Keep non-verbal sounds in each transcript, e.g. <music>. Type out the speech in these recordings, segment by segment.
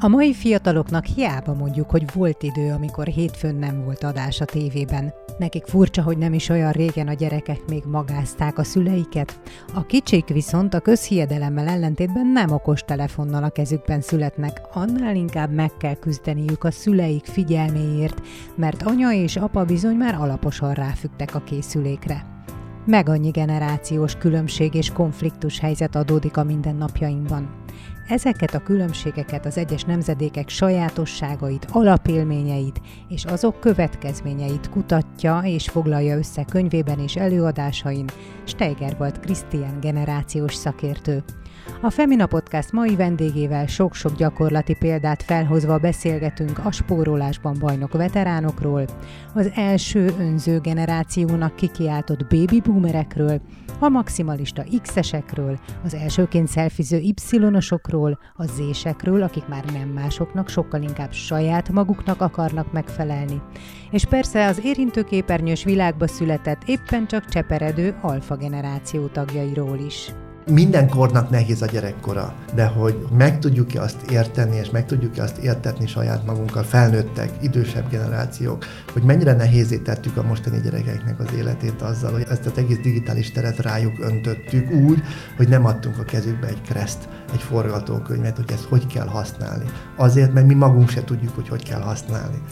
A mai fiataloknak hiába mondjuk, hogy volt idő, amikor hétfőn nem volt adás a tévében. Nekik furcsa, hogy nem is olyan régen a gyerekek még magázták a szüleiket. A kicsik viszont a közhiedelemmel ellentétben nem okos telefonnal a kezükben születnek, annál inkább meg kell küzdeniük a szüleik figyelméért, mert anya és apa bizony már alaposan ráfügtek a készülékre. Meg annyi generációs különbség és konfliktus helyzet adódik a mindennapjainkban. Ezeket a különbségeket, az egyes nemzedékek sajátosságait, alapélményeit és azok következményeit kutatja és foglalja össze könyvében és előadásain Steigerwald Krisztián generációs szakértő. A Femina Podcast mai vendégével sok-sok gyakorlati példát felhozva beszélgetünk a spórolásban bajnok veteránokról, az első önző generációnak kikiáltott baby boomerekről, a maximalista X-esekről, az elsőként szelfiző Y-osokról, a Z-sekről, akik már nem másoknak, sokkal inkább saját maguknak akarnak megfelelni. És persze az érintőképernyős világba született éppen csak cseperedő alfa generáció tagjairól is minden kornak nehéz a gyerekkora, de hogy meg tudjuk-e azt érteni, és meg tudjuk-e azt értetni saját magunkkal, felnőttek, idősebb generációk, hogy mennyire nehézé tettük a mostani gyerekeknek az életét azzal, hogy ezt az egész digitális teret rájuk öntöttük úgy, hogy nem adtunk a kezükbe egy kreszt, egy forgatókönyvet, hogy ezt hogy kell használni. Azért, mert mi magunk se tudjuk, hogy hogy kell használni.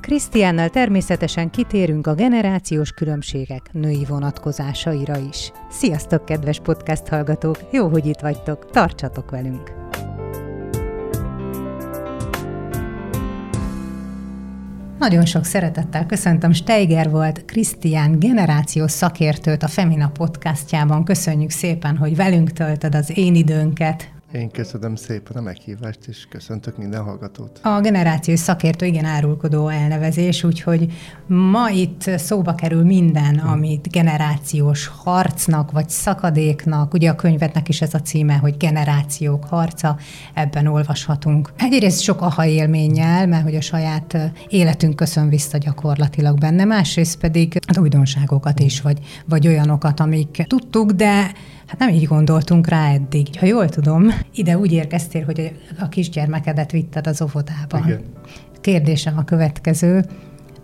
Krisztiánnal természetesen kitérünk a generációs különbségek női vonatkozásaira is. Sziasztok, kedves podcast hallgatók! Jó, hogy itt vagytok, tartsatok velünk! Nagyon sok szeretettel köszöntöm Steiger volt Krisztián generációs szakértőt a Femina podcastjában. Köszönjük szépen, hogy velünk töltöd az én időnket. Én köszönöm szépen a meghívást, és köszöntök minden hallgatót. A generációs szakértő igen árulkodó elnevezés, úgyhogy ma itt szóba kerül minden, amit generációs harcnak vagy szakadéknak, ugye a könyvetnek is ez a címe, hogy generációk harca, ebben olvashatunk. Egyrészt sok aha élménnyel, mert hogy a saját életünk köszön vissza gyakorlatilag benne, másrészt pedig az újdonságokat is, vagy, vagy olyanokat, amik tudtuk, de Hát nem így gondoltunk rá eddig. Ha jól tudom, ide úgy érkeztél, hogy a kisgyermekedet vitted az óvodába. Igen. Kérdésem a következő,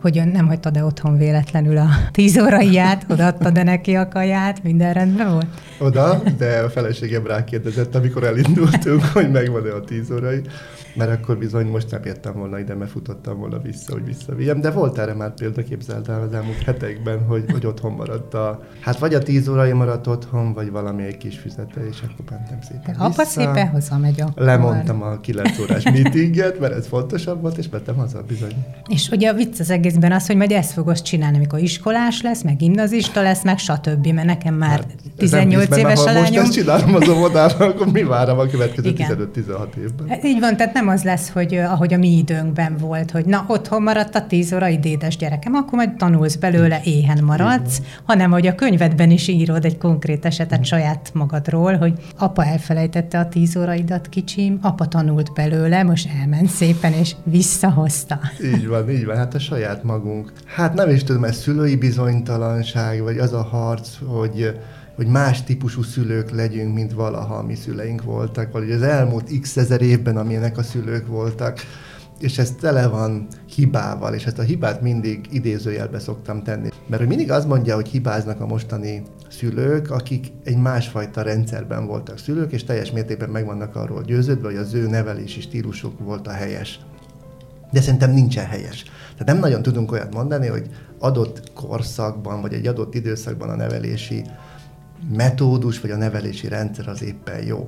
hogy ön nem hagyta de otthon véletlenül a tíz óraiját, odaadta de neki a kaját, minden rendben volt? Oda, de a feleségem rákérdezett, amikor elindultunk, hogy megvan-e a tíz órai mert akkor bizony most nem jöttem volna ide, mert futottam volna vissza, hogy visszavigyem. De volt erre már példa, képzeld el az elmúlt hetekben, hogy, hogy otthon maradt a... Hát vagy a tíz órai maradt otthon, vagy valami egy kis füzete, és akkor mentem szépen vissza. Apa szépen hazamegy akkor. Lemondtam a kilenc órás meetinget, mert ez fontosabb volt, és mentem haza bizony. És ugye a vicc az egészben az, hogy majd ezt fogod csinálni, amikor iskolás lesz, meg gimnazista lesz, meg stb. Mert nekem már hát, 18 éves a lányom. Most ezt csinálom az óvodában, akkor mi várom a következő 15-16 évben? Hát így van, tehát nem az lesz, hogy ahogy a mi időnkben volt, hogy na, otthon maradt a tíz óra idédes gyerekem, akkor majd tanulsz belőle, éhen maradsz, hanem hogy a könyvedben is írod egy konkrét esetet saját magadról, hogy apa elfelejtette a tíz óraidat kicsim, apa tanult belőle, most elment szépen, és visszahozta. Így van, így van, hát a saját magunk. Hát nem is tudom, ez szülői bizonytalanság, vagy az a harc, hogy hogy más típusú szülők legyünk, mint valaha mi szüleink voltak, vagy az elmúlt x ezer évben, amilyenek a szülők voltak, és ez tele van hibával, és ezt a hibát mindig idézőjelbe szoktam tenni. Mert hogy mindig azt mondja, hogy hibáznak a mostani szülők, akik egy másfajta rendszerben voltak szülők, és teljes mértékben meg vannak arról győződve, hogy az ő nevelési stílusuk volt a helyes. De szerintem nincsen helyes. Tehát nem nagyon tudunk olyat mondani, hogy adott korszakban, vagy egy adott időszakban a nevelési metódus vagy a nevelési rendszer az éppen jó.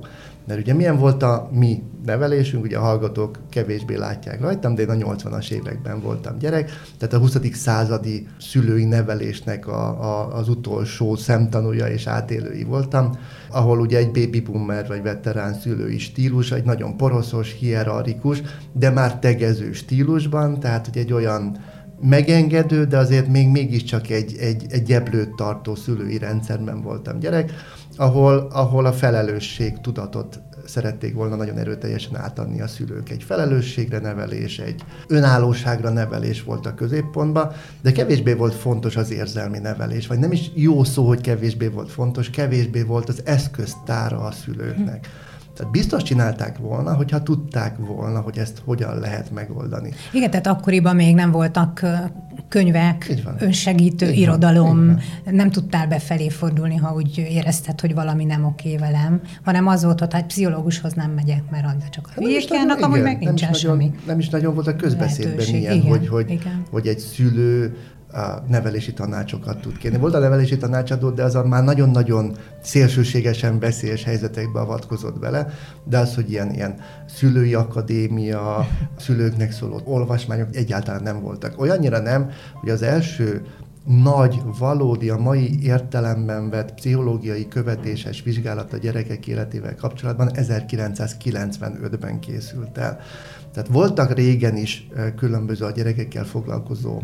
Mert ugye milyen volt a mi nevelésünk, ugye a hallgatók kevésbé látják rajtam, de én a 80-as években voltam gyerek, tehát a 20. századi szülői nevelésnek a, a, az utolsó szemtanúja és átélői voltam, ahol ugye egy baby boomer vagy veterán szülői stílus, egy nagyon poroszos, hierarchikus, de már tegező stílusban, tehát hogy egy olyan megengedő, de azért még mégiscsak egy, egy, egy eblőt tartó szülői rendszerben voltam gyerek, ahol, ahol a felelősség tudatot szerették volna nagyon erőteljesen átadni a szülők. Egy felelősségre nevelés, egy önállóságra nevelés volt a középpontban, de kevésbé volt fontos az érzelmi nevelés, vagy nem is jó szó, hogy kevésbé volt fontos, kevésbé volt az eszköztára a szülőknek. Hm tehát biztos csinálták volna, hogyha tudták volna, hogy ezt hogyan lehet megoldani. Igen, tehát akkoriban még nem voltak könyvek, önsegítő Így irodalom, van. nem tudtál befelé fordulni, ha úgy érezted, hogy valami nem oké velem, hanem az volt, hogy hát pszichológushoz nem megyek, mert az csak a hülyék járnak, amúgy meg nincsen nem semmi. Nagyon, nem is nagyon volt a közbeszédben Lehetőség. ilyen, igen, hogy, hogy, igen. hogy egy szülő a nevelési tanácsokat tud kérni. Volt a nevelési tanácsadó, de az a már nagyon-nagyon szélsőségesen veszélyes helyzetekbe avatkozott bele, de az, hogy ilyen, ilyen szülői akadémia, szülőknek szóló olvasmányok egyáltalán nem voltak. Olyannyira nem, hogy az első nagy, valódi, a mai értelemben vett pszichológiai követéses vizsgálat a gyerekek életével kapcsolatban 1995-ben készült el. Tehát voltak régen is különböző a gyerekekkel foglalkozó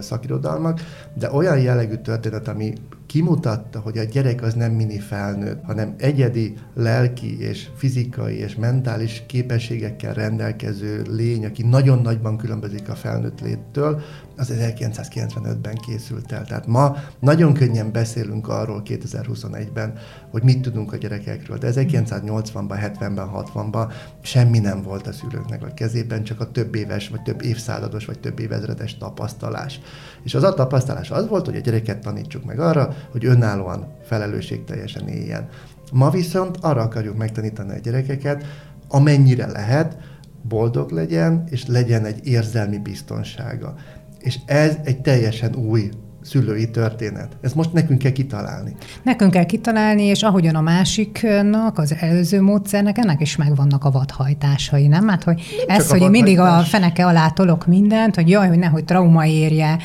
szakirodalmak, de olyan jellegű történet, ami kimutatta, hogy a gyerek az nem mini felnőtt, hanem egyedi lelki és fizikai és mentális képességekkel rendelkező lény, aki nagyon nagyban különbözik a felnőtt léttől, az 1995-ben készült el. Tehát ma nagyon könnyen beszélünk arról 2021-ben, hogy mit tudunk a gyerekekről, de 1980-ban, 70-ben, 60-ban semmi nem volt a szülőknek a kezében, csak a több éves, vagy több évszázados, vagy több évezredes tapasztalás. És az a tapasztalás az volt, hogy a gyereket tanítsuk meg arra, hogy önállóan felelősségteljesen éljen. Ma viszont arra akarjuk megtanítani a gyerekeket, amennyire lehet, boldog legyen, és legyen egy érzelmi biztonsága. És ez egy teljesen új szülői történet. Ezt most nekünk kell kitalálni. Nekünk kell kitalálni, és ahogyan a másiknak, az előző módszernek, ennek is megvannak a vadhajtásai, nem? Hát, hogy nem ez, hogy én mindig a feneke alá tolok mindent, hogy jaj, hogy nehogy trauma érje,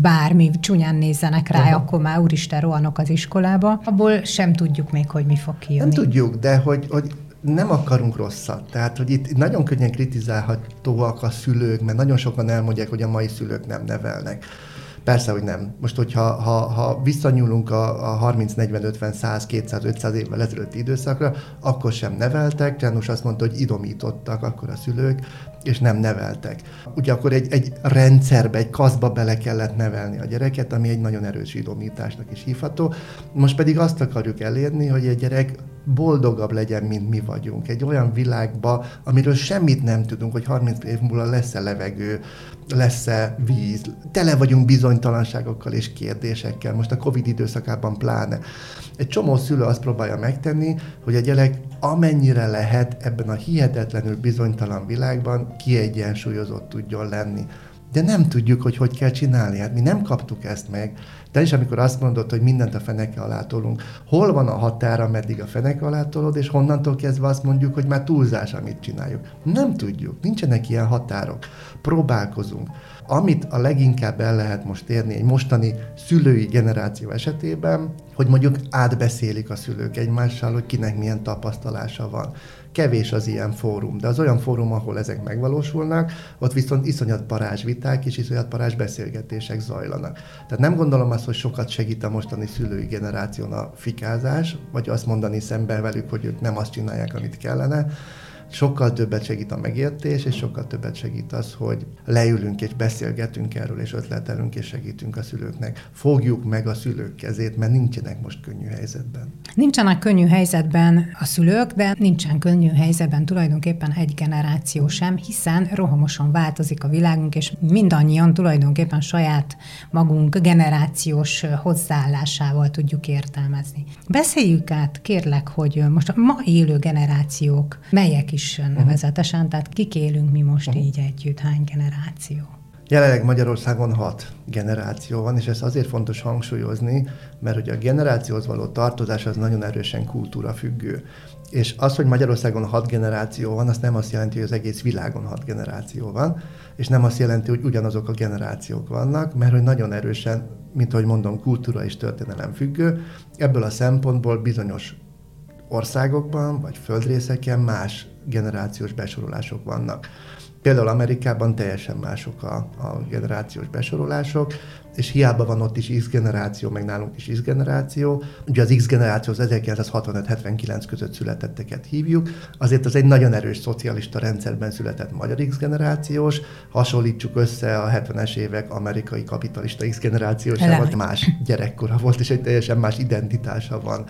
bármi csúnyán nézzenek rá, uh-huh. akkor már úristen rohanok az iskolába. Abból sem tudjuk még, hogy mi fog kijönni. Nem tudjuk, de hogy, hogy nem akarunk rosszat. Tehát, hogy itt nagyon könnyen kritizálhatóak a szülők, mert nagyon sokan elmondják, hogy a mai szülők nem nevelnek. Persze, hogy nem. Most, hogyha ha, ha visszanyúlunk a, a 30, 40, 50, 100, 200, 500 évvel ezelőtti időszakra, akkor sem neveltek. János azt mondta, hogy idomítottak akkor a szülők, és nem neveltek. Ugye akkor egy, egy rendszerbe, egy kaszba bele kellett nevelni a gyereket, ami egy nagyon erős idomításnak is hívható. Most pedig azt akarjuk elérni, hogy egy gyerek boldogabb legyen, mint mi vagyunk. Egy olyan világba, amiről semmit nem tudunk, hogy 30 év múlva lesz-e levegő, lesz-e víz. Tele vagyunk bizonytalanságokkal és kérdésekkel, most a Covid időszakában pláne. Egy csomó szülő azt próbálja megtenni, hogy a gyerek amennyire lehet ebben a hihetetlenül bizonytalan világban kiegyensúlyozott tudjon lenni. De nem tudjuk, hogy hogy kell csinálni. Hát mi nem kaptuk ezt meg. Te is, amikor azt mondod, hogy mindent a feneke alá tolunk, hol van a határa, meddig a feneke alá tolod, és honnantól kezdve azt mondjuk, hogy már túlzás, amit csináljuk. Nem tudjuk, nincsenek ilyen határok. Próbálkozunk. Amit a leginkább el lehet most érni egy mostani szülői generáció esetében, hogy mondjuk átbeszélik a szülők egymással, hogy kinek milyen tapasztalása van. Kevés az ilyen fórum, de az olyan fórum, ahol ezek megvalósulnak, ott viszont iszonyat parázs viták és iszonyat parázs beszélgetések zajlanak. Tehát nem gondolom azt, hogy sokat segít a mostani szülői generáción a fikázás, vagy azt mondani szemben velük, hogy ők nem azt csinálják, amit kellene, sokkal többet segít a megértés, és sokkal többet segít az, hogy leülünk és beszélgetünk erről, és ötletelünk, és segítünk a szülőknek. Fogjuk meg a szülők kezét, mert nincsenek most könnyű helyzetben. Nincsenek könnyű helyzetben a szülők, de nincsen könnyű helyzetben tulajdonképpen egy generáció sem, hiszen rohamosan változik a világunk, és mindannyian tulajdonképpen saját magunk generációs hozzáállásával tudjuk értelmezni. Beszéljük át, kérlek, hogy most a ma élő generációk melyek is uh-huh. nevezetesen, tehát kik élünk mi most uh-huh. így együtt, hány generáció? Jelenleg Magyarországon hat generáció van, és ezt azért fontos hangsúlyozni, mert hogy a generációhoz való tartozás az nagyon erősen kultúra függő. És az, hogy Magyarországon hat generáció van, az nem azt jelenti, hogy az egész világon hat generáció van, és nem azt jelenti, hogy ugyanazok a generációk vannak, mert hogy nagyon erősen, mint ahogy mondom, kultúra és történelem függő. Ebből a szempontból bizonyos országokban vagy földrészeken más generációs besorolások vannak. Például Amerikában teljesen mások a, a generációs besorolások, és hiába van ott is X generáció, meg nálunk is X generáció. Ugye az X generáció az 1965-79 között születetteket hívjuk, azért az egy nagyon erős szocialista rendszerben született magyar X generációs, hasonlítsuk össze a 70-es évek amerikai kapitalista X generációsával, más gyerekkora volt, és egy teljesen más identitása van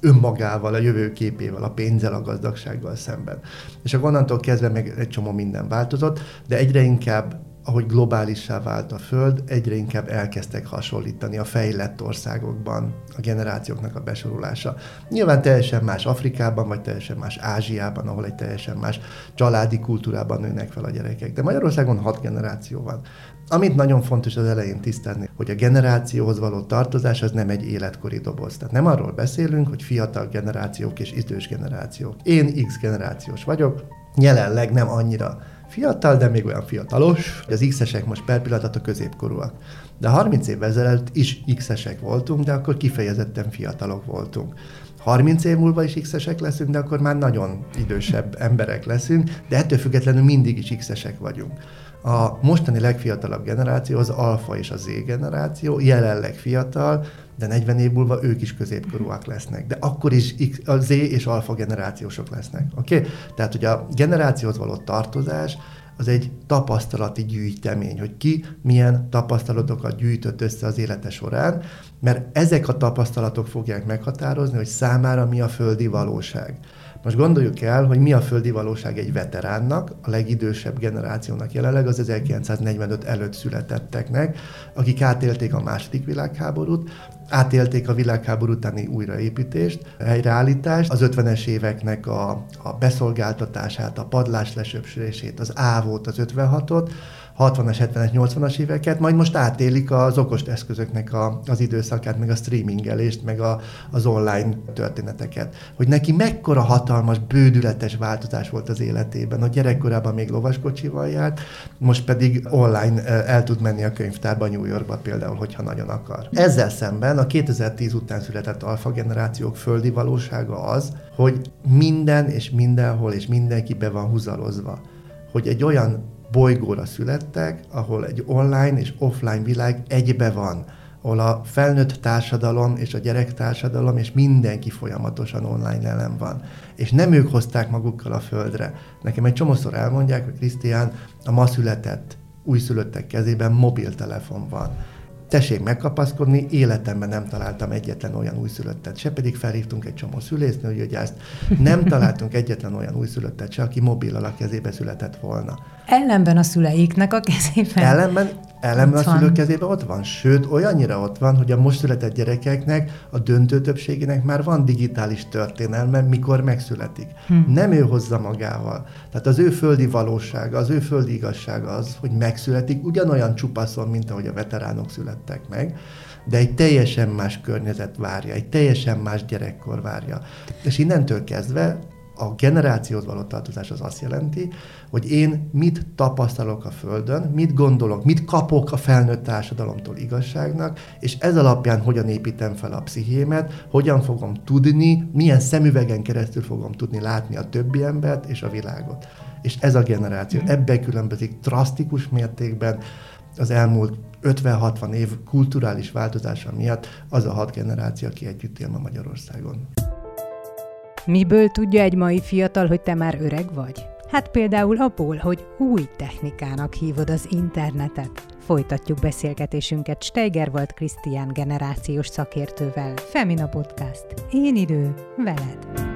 önmagával, a jövőképével, a pénzzel, a gazdagsággal szemben. És a onnantól kezdve meg egy csomó minden változott, de egyre inkább ahogy globálissá vált a Föld, egyre inkább elkezdtek hasonlítani a fejlett országokban a generációknak a besorolása. Nyilván teljesen más Afrikában, vagy teljesen más Ázsiában, ahol egy teljesen más családi kultúrában nőnek fel a gyerekek. De Magyarországon hat generáció van. Amit nagyon fontos az elején tisztázni, hogy a generációhoz való tartozás az nem egy életkori doboz. Tehát nem arról beszélünk, hogy fiatal generációk és idős generációk. Én X generációs vagyok, jelenleg nem annyira fiatal, de még olyan fiatalos. Az X-esek most per pillanat a középkorúak. De 30 évvel ezelőtt is X-esek voltunk, de akkor kifejezetten fiatalok voltunk. 30 év múlva is X-esek leszünk, de akkor már nagyon idősebb emberek leszünk, de ettől függetlenül mindig is X-esek vagyunk. A mostani legfiatalabb generáció az alfa és a Z generáció, jelenleg fiatal, de 40 év múlva ők is középkorúak lesznek. De akkor is X, a Z és alfa generációsok lesznek. Oké? Okay? Tehát, hogy a generációhoz való tartozás az egy tapasztalati gyűjtemény, hogy ki milyen tapasztalatokat gyűjtött össze az élete során, mert ezek a tapasztalatok fogják meghatározni, hogy számára mi a földi valóság. Most gondoljuk el, hogy mi a földi valóság egy veteránnak, a legidősebb generációnak jelenleg az 1945 előtt születetteknek, akik átélték a második világháborút, átélték a világháború utáni újraépítést, helyreállítást, az 50-es éveknek a, a beszolgáltatását, a padlás lesöpsülését, az ávót, az 56-ot, 60-as, 70-es, 80-as éveket, majd most átélik az okos eszközöknek a, az időszakát, meg a streamingelést, meg a, az online történeteket. Hogy neki mekkora hatalmas, bődületes változás volt az életében, hogy gyerekkorában még lovaskocsival járt, most pedig online el tud menni a könyvtárba New Yorkba például, hogyha nagyon akar. Ezzel szemben a 2010 után született alfa generációk földi valósága az, hogy minden és mindenhol és mindenki be van húzalozva. Hogy egy olyan bolygóra születtek, ahol egy online és offline világ egybe van, ahol a felnőtt társadalom és a gyerektársadalom és mindenki folyamatosan online ellen van. És nem ők hozták magukkal a földre. Nekem egy csomószor elmondják, hogy Krisztián, a ma született újszülöttek kezében mobiltelefon van tessék megkapaszkodni, életemben nem találtam egyetlen olyan újszülöttet se, pedig felhívtunk egy csomó szülésznő, hogy ezt nem találtunk egyetlen olyan újszülöttet se, aki mobillal a kezébe született volna. Ellenben a szüleiknek a kezében. Ellenben, ellenben a szülők kezében ott van. Sőt, olyannyira ott van, hogy a most született gyerekeknek, a döntő többségének már van digitális történelme, mikor megszületik. Hm. Nem ő hozza magával. Tehát az ő földi valósága, az ő földi igazsága az, hogy megszületik ugyanolyan csupaszon, mint ahogy a veteránok születtek meg, de egy teljesen más környezet várja, egy teljesen más gyerekkor várja. És innentől kezdve a generációhoz való tartozás az azt jelenti, hogy én mit tapasztalok a Földön, mit gondolok, mit kapok a felnőtt társadalomtól igazságnak, és ez alapján hogyan építem fel a pszichémet, hogyan fogom tudni, milyen szemüvegen keresztül fogom tudni látni a többi embert és a világot. És ez a generáció, mhm. ebbe különbözik drasztikus mértékben az elmúlt 50-60 év kulturális változása miatt az a hat generáció, aki együtt él ma Magyarországon. Miből tudja egy mai fiatal, hogy te már öreg vagy? Hát például abból, hogy új technikának hívod az internetet. Folytatjuk beszélgetésünket Steiger volt Krisztián generációs szakértővel. Femina Podcast. Én idő, veled.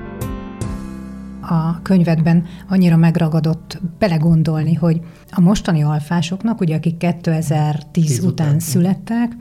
A könyvedben annyira megragadott belegondolni, hogy a mostani alfásoknak, ugye akik 2010 után, után születtek,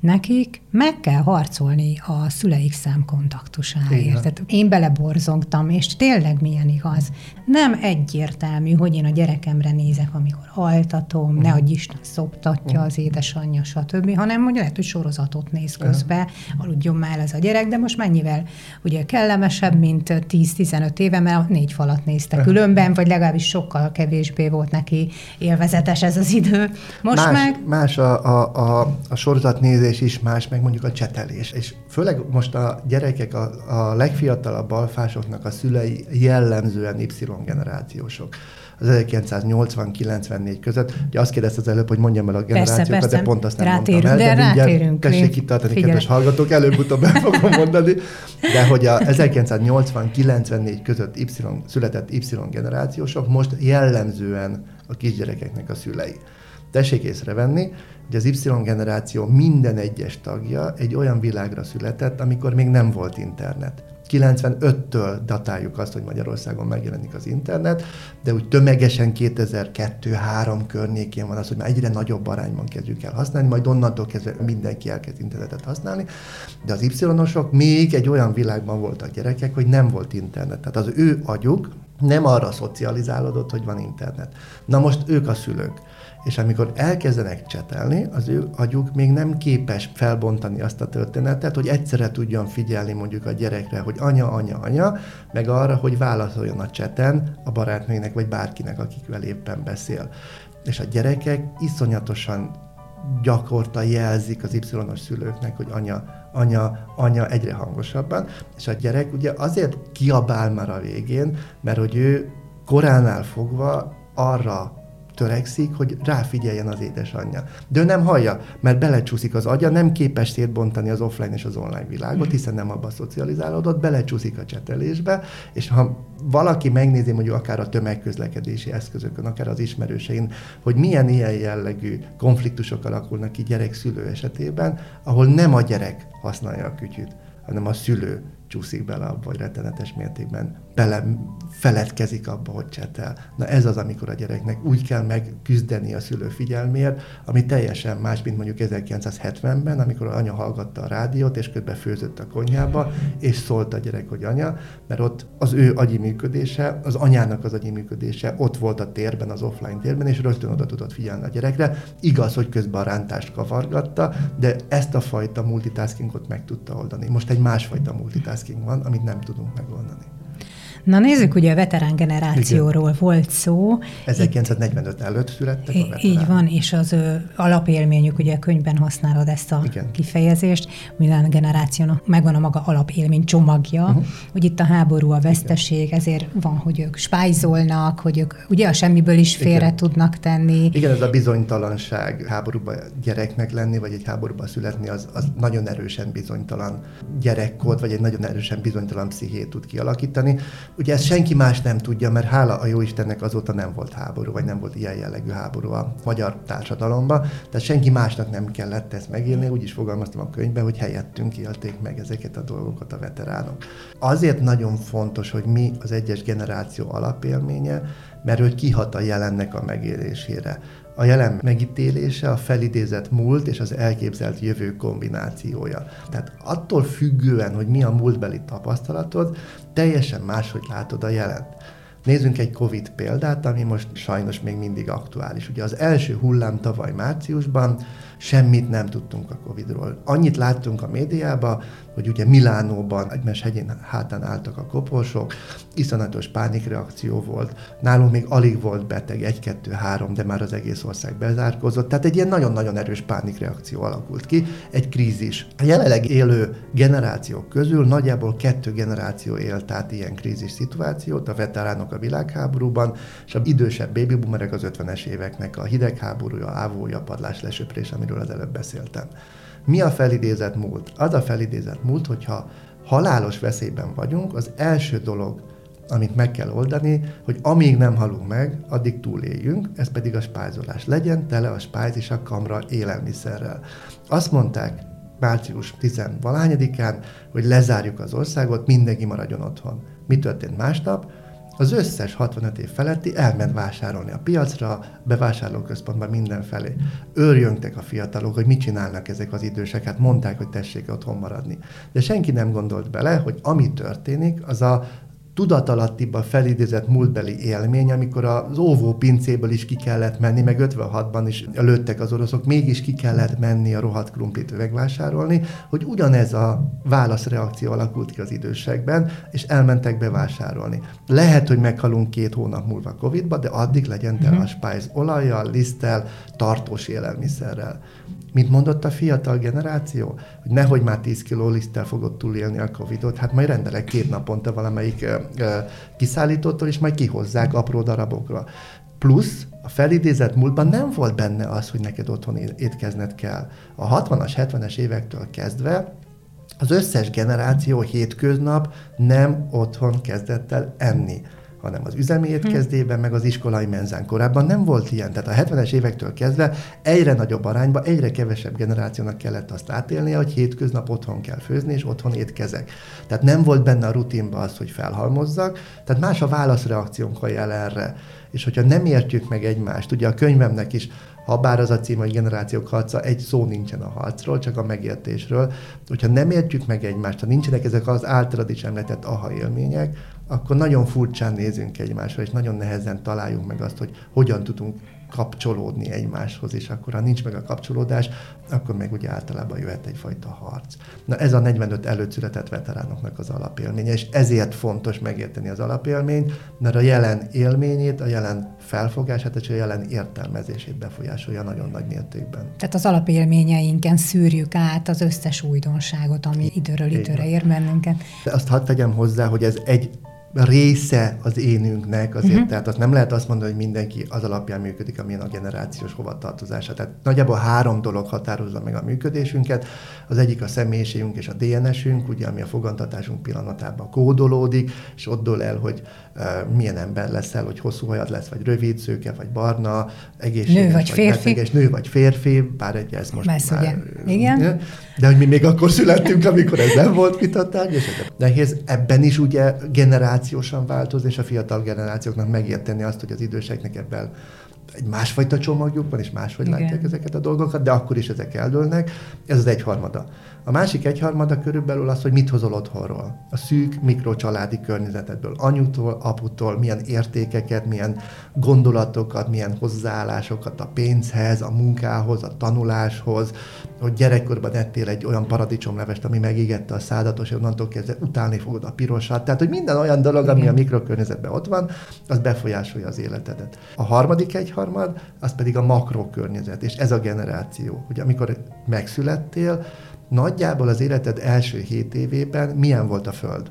nekik meg kell harcolni a szüleik számkontaktusáért. Tehát én beleborzongtam, és tényleg milyen igaz. Nem egyértelmű, hogy én a gyerekemre nézek, amikor altatom, uh-huh. ne adj Isten szoptatja uh-huh. az édesanyja, stb., hanem hogy lehet, hogy sorozatot néz közbe, uh-huh. aludjon már ez a gyerek, de most mennyivel ugye kellemesebb, mint 10-15 éve, mert négy falat nézte uh-huh. különben, vagy legalábbis sokkal kevésbé volt neki élvezetes ez az idő. Most más, meg... Más a, a, a, a sorozatnézés is, más meg mondjuk a csetelés. És főleg most a gyerekek, a, a legfiatalabb alfásoknak a szülei jellemzően Y-generációsok az 1980-94 között. Ugye azt kérdezte az előbb, hogy mondjam el a generációkat, persze, persze. de pont azt nem rátérünk, mondtam el. De, de rátérünk. Tessék itt tartani, Figyelj. kedves hallgatók, előbb-utóbb el fogom mondani. De hogy a 1980-94 között y, született Y-generációsok most jellemzően a kisgyerekeknek a szülei. Tessék észrevenni, hogy az Y-generáció minden egyes tagja egy olyan világra született, amikor még nem volt internet. 95-től datáljuk azt, hogy Magyarországon megjelenik az internet, de úgy tömegesen 2002-3 környékén van az, hogy már egyre nagyobb arányban kezdjük el használni, majd onnantól kezdve mindenki elkezd internetet használni, de az Y-osok még egy olyan világban voltak gyerekek, hogy nem volt internet. Tehát az ő agyuk nem arra szocializálódott, hogy van internet. Na most ők a szülők és amikor elkezdenek csetelni, az ő agyuk még nem képes felbontani azt a történetet, hogy egyszerre tudjon figyelni mondjuk a gyerekre, hogy anya, anya, anya, meg arra, hogy válaszoljon a cseten a barátnőnek, vagy bárkinek, akikvel éppen beszél. És a gyerekek iszonyatosan gyakorta jelzik az Y-os szülőknek, hogy anya, anya, anya egyre hangosabban, és a gyerek ugye azért kiabál már a végén, mert hogy ő koránál fogva arra törekszik, hogy ráfigyeljen az édesanyja. De ő nem hallja, mert belecsúszik az agya, nem képes szétbontani az offline és az online világot, hiszen nem abba szocializálódott, belecsúszik a csetelésbe, és ha valaki megnézi mondjuk akár a tömegközlekedési eszközökön, akár az ismerősein, hogy milyen ilyen jellegű konfliktusok alakulnak ki gyerek-szülő esetében, ahol nem a gyerek használja a kütyüt, hanem a szülő csúszik bele abba, hogy rettenetes mértékben bele feledkezik abba, hogy csetel. Na ez az, amikor a gyereknek úgy kell megküzdeni a szülő figyelmért, ami teljesen más, mint mondjuk 1970-ben, amikor az anya hallgatta a rádiót, és közben főzött a konyhába, és szólt a gyerek, hogy anya, mert ott az ő agyi működése, az anyának az agyi működése ott volt a térben, az offline térben, és rögtön oda tudott figyelni a gyerekre. Igaz, hogy közben a rántást kavargatta, de ezt a fajta multitaskingot meg tudta oldani. Most egy másfajta multitasking van, amit nem tudunk megoldani. Na nézzük, ugye a veterán generációról Igen. volt szó. 1945 Itt, előtt születtek a veterán. Így van, és az ö, alapélményük, ugye a könyvben használod ezt a Igen. kifejezést, minden generációnak megvan a maga alapélmény csomagja, uh-huh. hogy itt a háború, a veszteség, Igen. ezért van, hogy ők spájzolnak, hogy ők ugye a semmiből is félre Igen. tudnak tenni. Igen, ez a bizonytalanság háborúba gyereknek lenni, vagy egy háborúba születni, az, az nagyon erősen bizonytalan gyerekkort, vagy egy nagyon erősen bizonytalan pszichét tud kialakítani. Ugye ezt senki más nem tudja, mert hála a jó Istennek azóta nem volt háború, vagy nem volt ilyen jellegű háború a magyar társadalomban, tehát senki másnak nem kellett ezt megírni, úgy is fogalmaztam a könyvben, hogy helyettünk élték meg ezeket a dolgokat a veteránok. Azért nagyon fontos, hogy mi az egyes generáció alapélménye, mert hogy kihat a jelennek a megélésére a jelen megítélése a felidézett múlt és az elképzelt jövő kombinációja. Tehát attól függően, hogy mi a múltbeli tapasztalatod, teljesen máshogy látod a jelent. Nézzünk egy Covid példát, ami most sajnos még mindig aktuális. Ugye az első hullám tavaly márciusban semmit nem tudtunk a Covidról. Annyit láttunk a médiában, hogy ugye Milánóban egymás hegyén hátán álltak a koporsok, iszonyatos pánikreakció volt, nálunk még alig volt beteg, egy-kettő-három, de már az egész ország bezárkozott, tehát egy ilyen nagyon-nagyon erős pánikreakció alakult ki, egy krízis. A jelenleg élő generációk közül nagyjából kettő generáció élt át ilyen krízis szituációt, a veteránok a világháborúban, és a idősebb baby boomerek az 50-es éveknek a hidegháborúja, ávója, padlás, lesöprés, amiről az előbb beszéltem. Mi a felidézett múlt? Az a felidézett múlt, hogyha halálos veszélyben vagyunk, az első dolog, amit meg kell oldani, hogy amíg nem halunk meg, addig túléljünk, ez pedig a spájzolás. Legyen tele a spájz a kamra élelmiszerrel. Azt mondták március 10 valányadikán, hogy lezárjuk az országot, mindenki maradjon otthon. Mi történt másnap? Az összes 65 év feletti elment vásárolni a piacra, bevásárlóközpontban mindenfelé. Őrjöngtek a fiatalok, hogy mit csinálnak ezek az idősek, hát mondták, hogy tessék otthon maradni. De senki nem gondolt bele, hogy ami történik, az a tudatalattiba felidézett múltbeli élmény, amikor az óvó pincéből is ki kellett menni, meg 56-ban is lőttek az oroszok, mégis ki kellett menni a rohadt krumplit megvásárolni, hogy ugyanez a válaszreakció alakult ki az idősekben, és elmentek bevásárolni. Lehet, hogy meghalunk két hónap múlva Covid-ba, de addig legyen tele a mhm. spájz olajjal, liszttel, tartós élelmiszerrel. Mit mondott a fiatal generáció? Hogy nehogy már 10 kiló liszttel fogod túlélni a Covidot, hát majd rendelek két naponta valamelyik kiszállítótól, és majd kihozzák apró darabokra. Plusz a felidézett múltban nem volt benne az, hogy neked otthon étkezned kell. A 60-as, 70-es évektől kezdve az összes generáció hétköznap nem otthon kezdett el enni hanem az üzemi étkezdében, meg az iskolai menzán. Korábban nem volt ilyen. Tehát a 70-es évektől kezdve egyre nagyobb arányban, egyre kevesebb generációnak kellett azt átélnie, hogy hétköznap otthon kell főzni, és otthon étkezek. Tehát nem volt benne a rutinban az, hogy felhalmozzak, tehát más a válaszreakciónk a jelenre. És hogyha nem értjük meg egymást, ugye a könyvemnek is ha bár az a cím, hogy generációk harca, egy szó nincsen a harcról, csak a megértésről. Hogyha nem értjük meg egymást, ha nincsenek ezek az általad is említett aha élmények, akkor nagyon furcsán nézünk egymásra, és nagyon nehezen találjuk meg azt, hogy hogyan tudunk kapcsolódni egymáshoz, és akkor ha nincs meg a kapcsolódás, akkor meg ugye általában jöhet egyfajta harc. Na ez a 45 előtt született veteránoknak az alapélménye, és ezért fontos megérteni az alapélményt, mert a jelen élményét, a jelen felfogását és a jelen értelmezését befolyásolja nagyon nagy mértékben. Tehát az alapélményeinken szűrjük át az összes újdonságot, ami időről időre ér bennünket. De azt hadd tegyem hozzá, hogy ez egy része az énünknek, azért, uh-huh. tehát azt nem lehet azt mondani, hogy mindenki az alapján működik, amilyen a generációs hovatartozása. Tehát nagyjából három dolog határozza meg a működésünket. Az egyik a személyiségünk és a DNS-ünk, ugye, ami a fogantatásunk pillanatában kódolódik, és ott dől el, hogy uh, milyen ember leszel, hogy hosszú hajad lesz, vagy rövid, szőke, vagy barna, egészséges, nő vagy, vagy férfi. Beteges, nő vagy férfi, bár egy ez most Messz, már, ugye? Igen. De hogy mi még akkor születtünk, amikor ez nem volt vitatás, és nehéz ebben is ugye generációsan változni, és a fiatal generációknak megérteni azt, hogy az időseknek ebben egy másfajta csomagjuk van, és máshogy Igen. látják ezeket a dolgokat, de akkor is ezek eldőlnek. Ez az egyharmada. A másik egyharmada körülbelül az, hogy mit hozol otthonról. A szűk mikrocsaládi környezetedből. Anyutól, aputól, milyen értékeket, milyen gondolatokat, milyen hozzáállásokat a pénzhez, a munkához, a tanuláshoz, hogy gyerekkorban ettél egy olyan paradicsomlevest, ami megégette a szádat, és onnantól kezdve utálni fogod a pirosat. Tehát, hogy minden olyan dolog, ami a mikrokörnyezetben ott van, az befolyásolja az életedet. A harmadik egyharmad, az pedig a makrokörnyezet, és ez a generáció. Ugye amikor megszülettél, nagyjából az életed első hét évében milyen volt a Föld?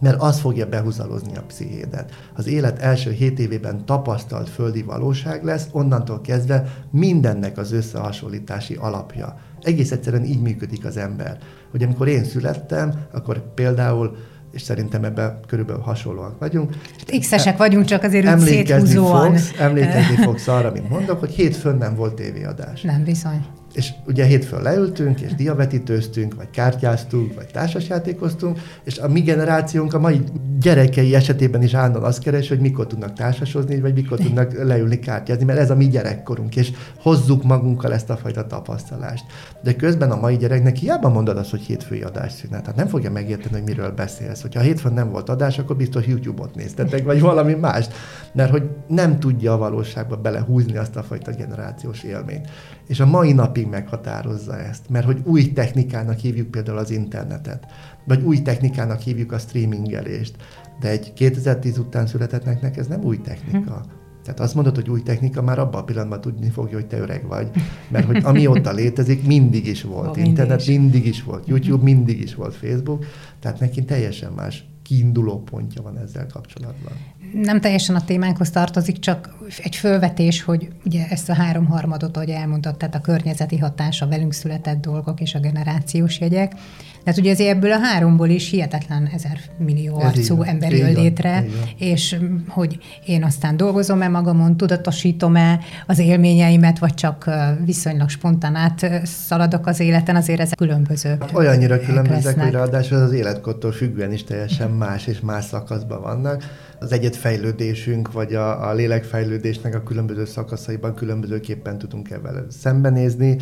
Mert az fogja behúzalozni a pszichédet. Az élet első hét évében tapasztalt földi valóság lesz, onnantól kezdve mindennek az összehasonlítási alapja. Egész egyszerűen így működik az ember. Hogy amikor én születtem, akkor például és szerintem ebben körülbelül hasonlóak vagyunk. X-esek vagyunk, csak azért úgy széthúzóan. Fogsz, emlékezni fogsz arra, mint mondok, hogy hétfőn nem volt tévéadás. Nem, bizony és ugye hétfőn leültünk, és diabetitőztünk, vagy kártyáztunk, vagy társasjátékoztunk, és a mi generációnk a mai gyerekei esetében is állandóan azt keres, hogy mikor tudnak társasozni, vagy mikor tudnak leülni kártyázni, mert ez a mi gyerekkorunk, és hozzuk magunkkal ezt a fajta tapasztalást. De közben a mai gyereknek hiába mondod azt, hogy hétfői adás szünet. Tehát nem fogja megérteni, hogy miről beszélsz. Hogyha hétfőn nem volt adás, akkor biztos YouTube-ot néztetek, vagy valami mást. Mert hogy nem tudja a valóságba belehúzni azt a fajta generációs élményt. És a mai napig meghatározza ezt, mert hogy új technikának hívjuk például az internetet, vagy új technikának hívjuk a streamingelést, de egy 2010 után születettnek ez nem új technika. Hm. Tehát azt mondod, hogy új technika, már abban a pillanatban tudni fogja, hogy te öreg vagy. Mert hogy amióta létezik, mindig is volt. Oh, Internet mindig is. mindig is volt. YouTube mindig is volt. Facebook. Tehát neki teljesen más kiinduló pontja van ezzel kapcsolatban. Nem teljesen a témánkhoz tartozik, csak egy fölvetés, hogy ugye ezt a háromharmadot, ahogy elmondtad, tehát a környezeti hatás, a velünk született dolgok és a generációs jegyek, Tehát ugye azért ebből a háromból is hihetetlen ezer millió arcú ember jön létre, és mm, hogy én aztán dolgozom-e magamon, tudatosítom-e az élményeimet, vagy csak viszonylag spontán át ö, szaladok az életen, azért ezek különböző. Olyannyira különbözőek, lesznek. hogy ráadásul az életkortól függően is teljesen más és más szakaszban vannak. Az egyetfejlődésünk, vagy a, a lélekfejlődésnek a különböző szakaszaiban különbözőképpen tudunk ebben szembenézni,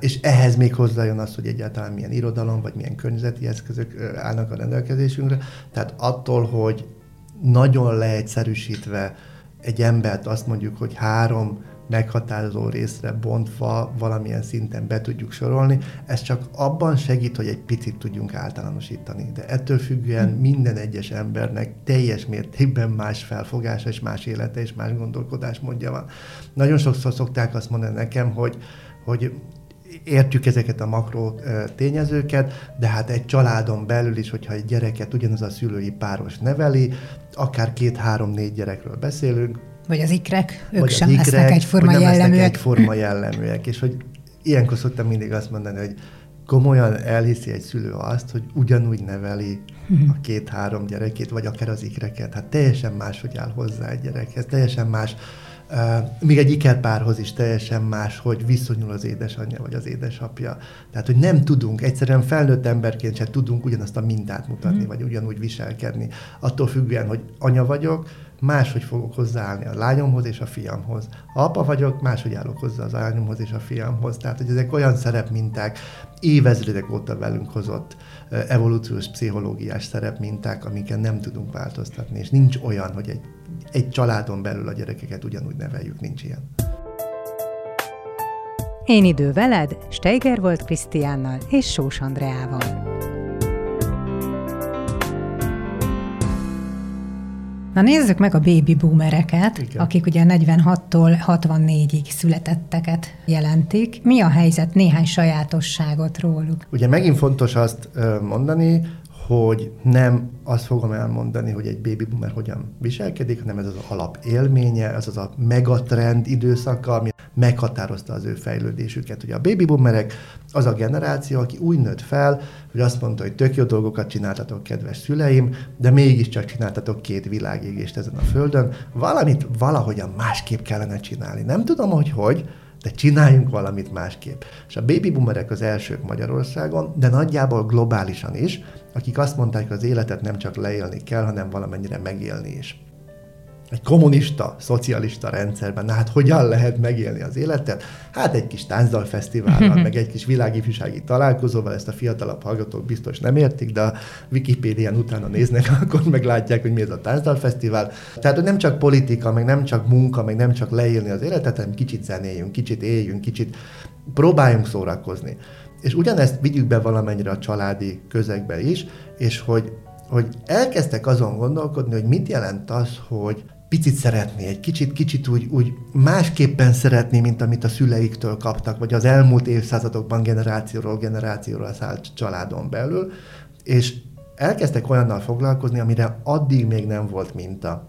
és ehhez még hozzájön az, hogy egyáltalán milyen irodalom, vagy milyen környezeti eszközök állnak a rendelkezésünkre. Tehát attól, hogy nagyon leegyszerűsítve egy embert azt mondjuk, hogy három meghatározó részre bontva valamilyen szinten be tudjuk sorolni. Ez csak abban segít, hogy egy picit tudjunk általánosítani. De ettől függően minden egyes embernek teljes mértékben más felfogása, és más élete, és más gondolkodásmódja van. Nagyon sokszor szokták azt mondani nekem, hogy, hogy értjük ezeket a makro tényezőket, de hát egy családon belül is, hogyha egy gyereket ugyanaz a szülői páros neveli, akár két-három-négy gyerekről beszélünk, Vagy az ikrek, ők vagy sem az lesznek ikrek, egyforma hogy nem lesznek jelleműek. egyforma <laughs> jelleműek. És hogy ilyenkor szoktam mindig azt mondani, hogy komolyan elhiszi egy szülő azt, hogy ugyanúgy neveli a két-három gyerekét, vagy akár az ikreket. Hát teljesen máshogy áll hozzá egy gyerekhez, teljesen más, uh, még egy ikerpárhoz is teljesen más, hogy viszonyul az édesanyja vagy az édesapja. Tehát, hogy nem tudunk, egyszerűen felnőtt emberként sem tudunk ugyanazt a mintát mutatni, vagy ugyanúgy viselkedni. Attól függően, hogy anya vagyok, máshogy fogok hozzáállni a lányomhoz és a fiamhoz. Ha apa vagyok, máshogy állok hozzá az lányomhoz és a fiamhoz. Tehát, hogy ezek olyan szerepminták, évezredek óta velünk hozott evolúciós pszichológiás szerepminták, amiken nem tudunk változtatni, és nincs olyan, hogy egy, egy családon belül a gyerekeket ugyanúgy neveljük, nincs ilyen. Én idő veled, Steiger volt Krisztiánnal és Sós Andreával. Na nézzük meg a baby boomereket, Igen. akik ugye 46-tól 64-ig születetteket jelentik. Mi a helyzet? Néhány sajátosságot róluk. Ugye megint fontos azt mondani, hogy nem azt fogom elmondani, hogy egy baby boomer hogyan viselkedik, hanem ez az alap élménye, az az a megatrend időszaka, ami meghatározta az ő fejlődésüket. Ugye a baby boomerek az a generáció, aki úgy nőtt fel, hogy azt mondta, hogy tök jó dolgokat csináltatok, kedves szüleim, de mégiscsak csináltatok két világégést ezen a földön. Valamit valahogyan másképp kellene csinálni. Nem tudom, hogy hogy, de csináljunk valamit másképp. És a baby boomerek az elsők Magyarországon, de nagyjából globálisan is, akik azt mondták, hogy az életet nem csak leélni kell, hanem valamennyire megélni is. Egy kommunista, szocialista rendszerben, na hát hogyan lehet megélni az életet? Hát egy kis táncdalfesztivállal, <laughs> meg egy kis világifjúsági találkozóval, ezt a fiatalabb hallgatók biztos nem értik, de a Wikipédián utána néznek, <laughs> akkor meglátják, hogy mi ez a táncdalfesztivál. Tehát, hogy nem csak politika, meg nem csak munka, meg nem csak leélni az életet, hanem kicsit zenéljünk, kicsit éljünk, kicsit próbáljunk szórakozni. És ugyanezt vigyük be valamennyire a családi közegbe is, és hogy, hogy elkezdtek azon gondolkodni, hogy mit jelent az, hogy picit szeretni, egy kicsit, kicsit úgy, úgy másképpen szeretni, mint amit a szüleiktől kaptak, vagy az elmúlt évszázadokban generációról generációra szállt családon belül, és elkezdtek olyannal foglalkozni, amire addig még nem volt minta.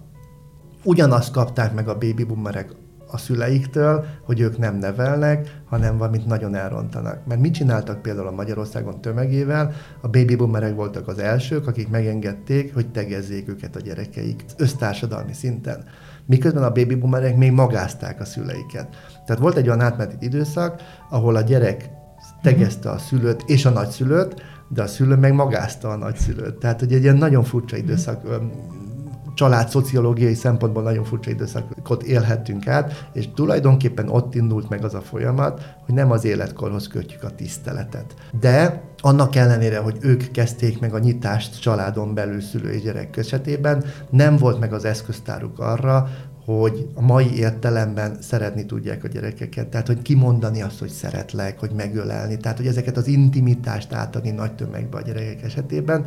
Ugyanazt kapták meg a baby boomerek a szüleiktől, hogy ők nem nevelnek, hanem valamit nagyon elrontanak. Mert mit csináltak például a Magyarországon tömegével? A baby boomerek voltak az elsők, akik megengedték, hogy tegezzék őket a gyerekeik össztársadalmi szinten. Miközben a baby boomerek még magázták a szüleiket. Tehát volt egy olyan átmeneti időszak, ahol a gyerek tegezte a szülőt és a nagyszülőt, de a szülő meg magázta a nagyszülőt. Tehát, hogy egy ilyen nagyon furcsa időszak öm, család szociológiai szempontból nagyon furcsa időszakot élhettünk át, és tulajdonképpen ott indult meg az a folyamat, hogy nem az életkorhoz kötjük a tiszteletet. De annak ellenére, hogy ők kezdték meg a nyitást családon belül szülő és gyerek esetében, nem volt meg az eszköztáruk arra, hogy a mai értelemben szeretni tudják a gyerekeket. Tehát, hogy kimondani azt, hogy szeretlek, hogy megölelni. Tehát, hogy ezeket az intimitást átadni nagy tömegbe a gyerekek esetében.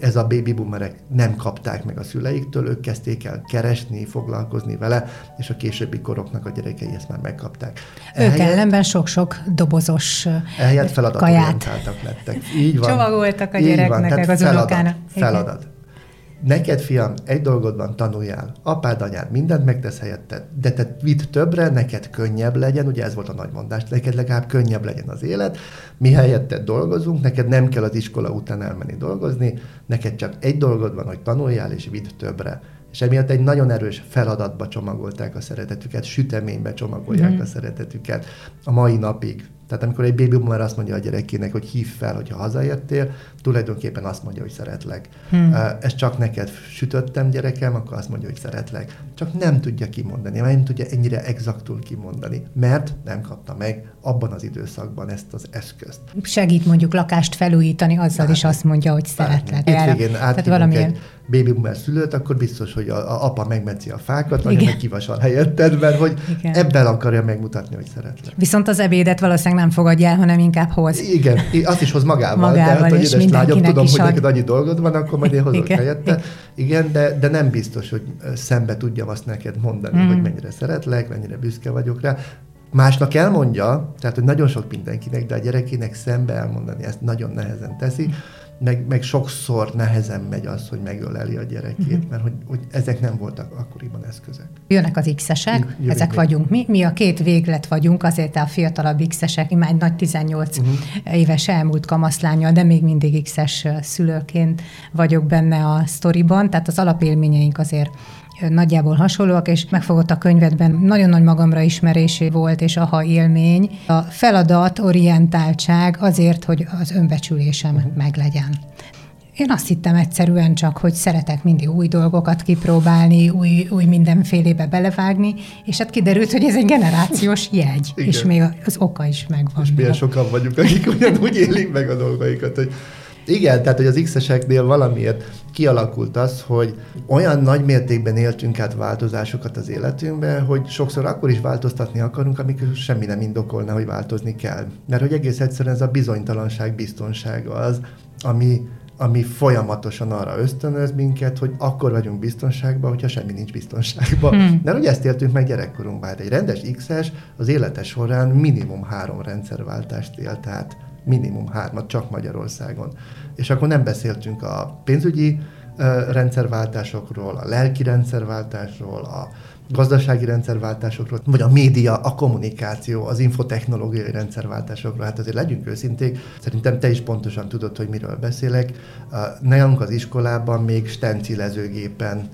Ez a baby boomerek nem kapták meg a szüleiktől, ők kezdték el keresni, foglalkozni vele, és a későbbi koroknak a gyerekei ezt már megkapták. Ők Ehelyett- ellenben sok-sok dobozos kaját. lettek. Így <laughs> van. Csomagoltak a Így van. gyereknek, Tehát az feladat, unokának. Igen. Feladat. Neked fiam, egy dolgod van, tanuljál. Apád, anyád mindent megtesz helyetted, de te vidd többre, neked könnyebb legyen, ugye ez volt a nagy mondás, neked legalább könnyebb legyen az élet, mi helyetted dolgozunk, neked nem kell az iskola után elmenni dolgozni, neked csak egy dolgod van, hogy tanuljál és vidd többre. És emiatt egy nagyon erős feladatba csomagolták a szeretetüket, süteménybe csomagolják mm. a szeretetüket a mai napig. Tehát amikor egy baby boomer azt mondja a gyerekének, hogy hív fel, hogyha hazaértél, tulajdonképpen azt mondja, hogy szeretlek. Hmm. Ezt csak neked sütöttem, gyerekem, akkor azt mondja, hogy szeretlek. Csak nem tudja kimondani, nem tudja ennyire exaktul kimondani, mert nem kapta meg abban az időszakban ezt az eszközt. Segít mondjuk lakást felújítani, azzal hát, is azt mondja, hogy szeretlek. Hétvégén Tehát valamilyen... egy baby boomer szülőt, akkor biztos, hogy a, a apa megmetszi a fákat, vagy meg kivasal helyetted, mert hogy Igen. ebben akarja megmutatni, hogy szeretlek. Viszont az ebédet valószínűleg nem fogadja el, hanem inkább hoz. Igen, azt is hoz magával. magával tehát, hogy lágyom, tudom, hogy neked annyi dolgod van, akkor majd én hozok Igen. helyette. Igen, de, de nem biztos, hogy szembe tudjam azt neked mondani, mm. hogy mennyire szeretlek, mennyire büszke vagyok rá. Másnak elmondja, tehát hogy nagyon sok mindenkinek, de a gyerekének szembe elmondani ezt nagyon nehezen teszi. Mm meg, meg sokszor nehezen megy az, hogy megöleli a gyerekét, uh-huh. mert hogy, hogy ezek nem voltak akkoriban eszközök. Jönnek az X-esek, Jövünk ezek vagyunk mi. Mi a két véglet vagyunk, azért a fiatalabb X-esek, már egy nagy 18 uh-huh. Mhm. éves elmúlt kamaszlánya, de még mindig X-es szülőként vagyok benne a sztoriban, tehát az alapélményeink azért nagyjából hasonlóak, és megfogott a könyvedben nagyon nagy magamra ismerésé volt, és aha élmény. A feladat, orientáltság azért, hogy az önbecsülésem uh-huh. meglegyen. Én azt hittem egyszerűen csak, hogy szeretek mindig új dolgokat kipróbálni, új, új mindenfélébe belevágni, és hát kiderült, hogy ez egy generációs jegy, Igen. és még az oka is megvan. És milyen sokan vagyunk, akik ugyanúgy élik meg a dolgaikat, hogy igen, tehát hogy az X-eseknél valamiért kialakult az, hogy olyan nagy mértékben éltünk át változásokat az életünkben, hogy sokszor akkor is változtatni akarunk, amikor semmi nem indokolna, hogy változni kell. Mert hogy egész egyszerűen ez a bizonytalanság biztonsága az, ami, ami folyamatosan arra ösztönöz minket, hogy akkor vagyunk biztonságban, hogyha semmi nincs biztonságban. Hmm. Mert ugye ezt éltünk meg gyerekkorunkban. Hát egy rendes X-es az élete során minimum három rendszerváltást élt át minimum hármat csak Magyarországon. És akkor nem beszéltünk a pénzügyi rendszerváltásokról, a lelki rendszerváltásról, a gazdasági rendszerváltásokról, vagy a média, a kommunikáció, az infotechnológiai rendszerváltásokról. Hát azért legyünk őszinték, szerintem te is pontosan tudod, hogy miről beszélek. Nálunk az iskolában még stencilezőgépen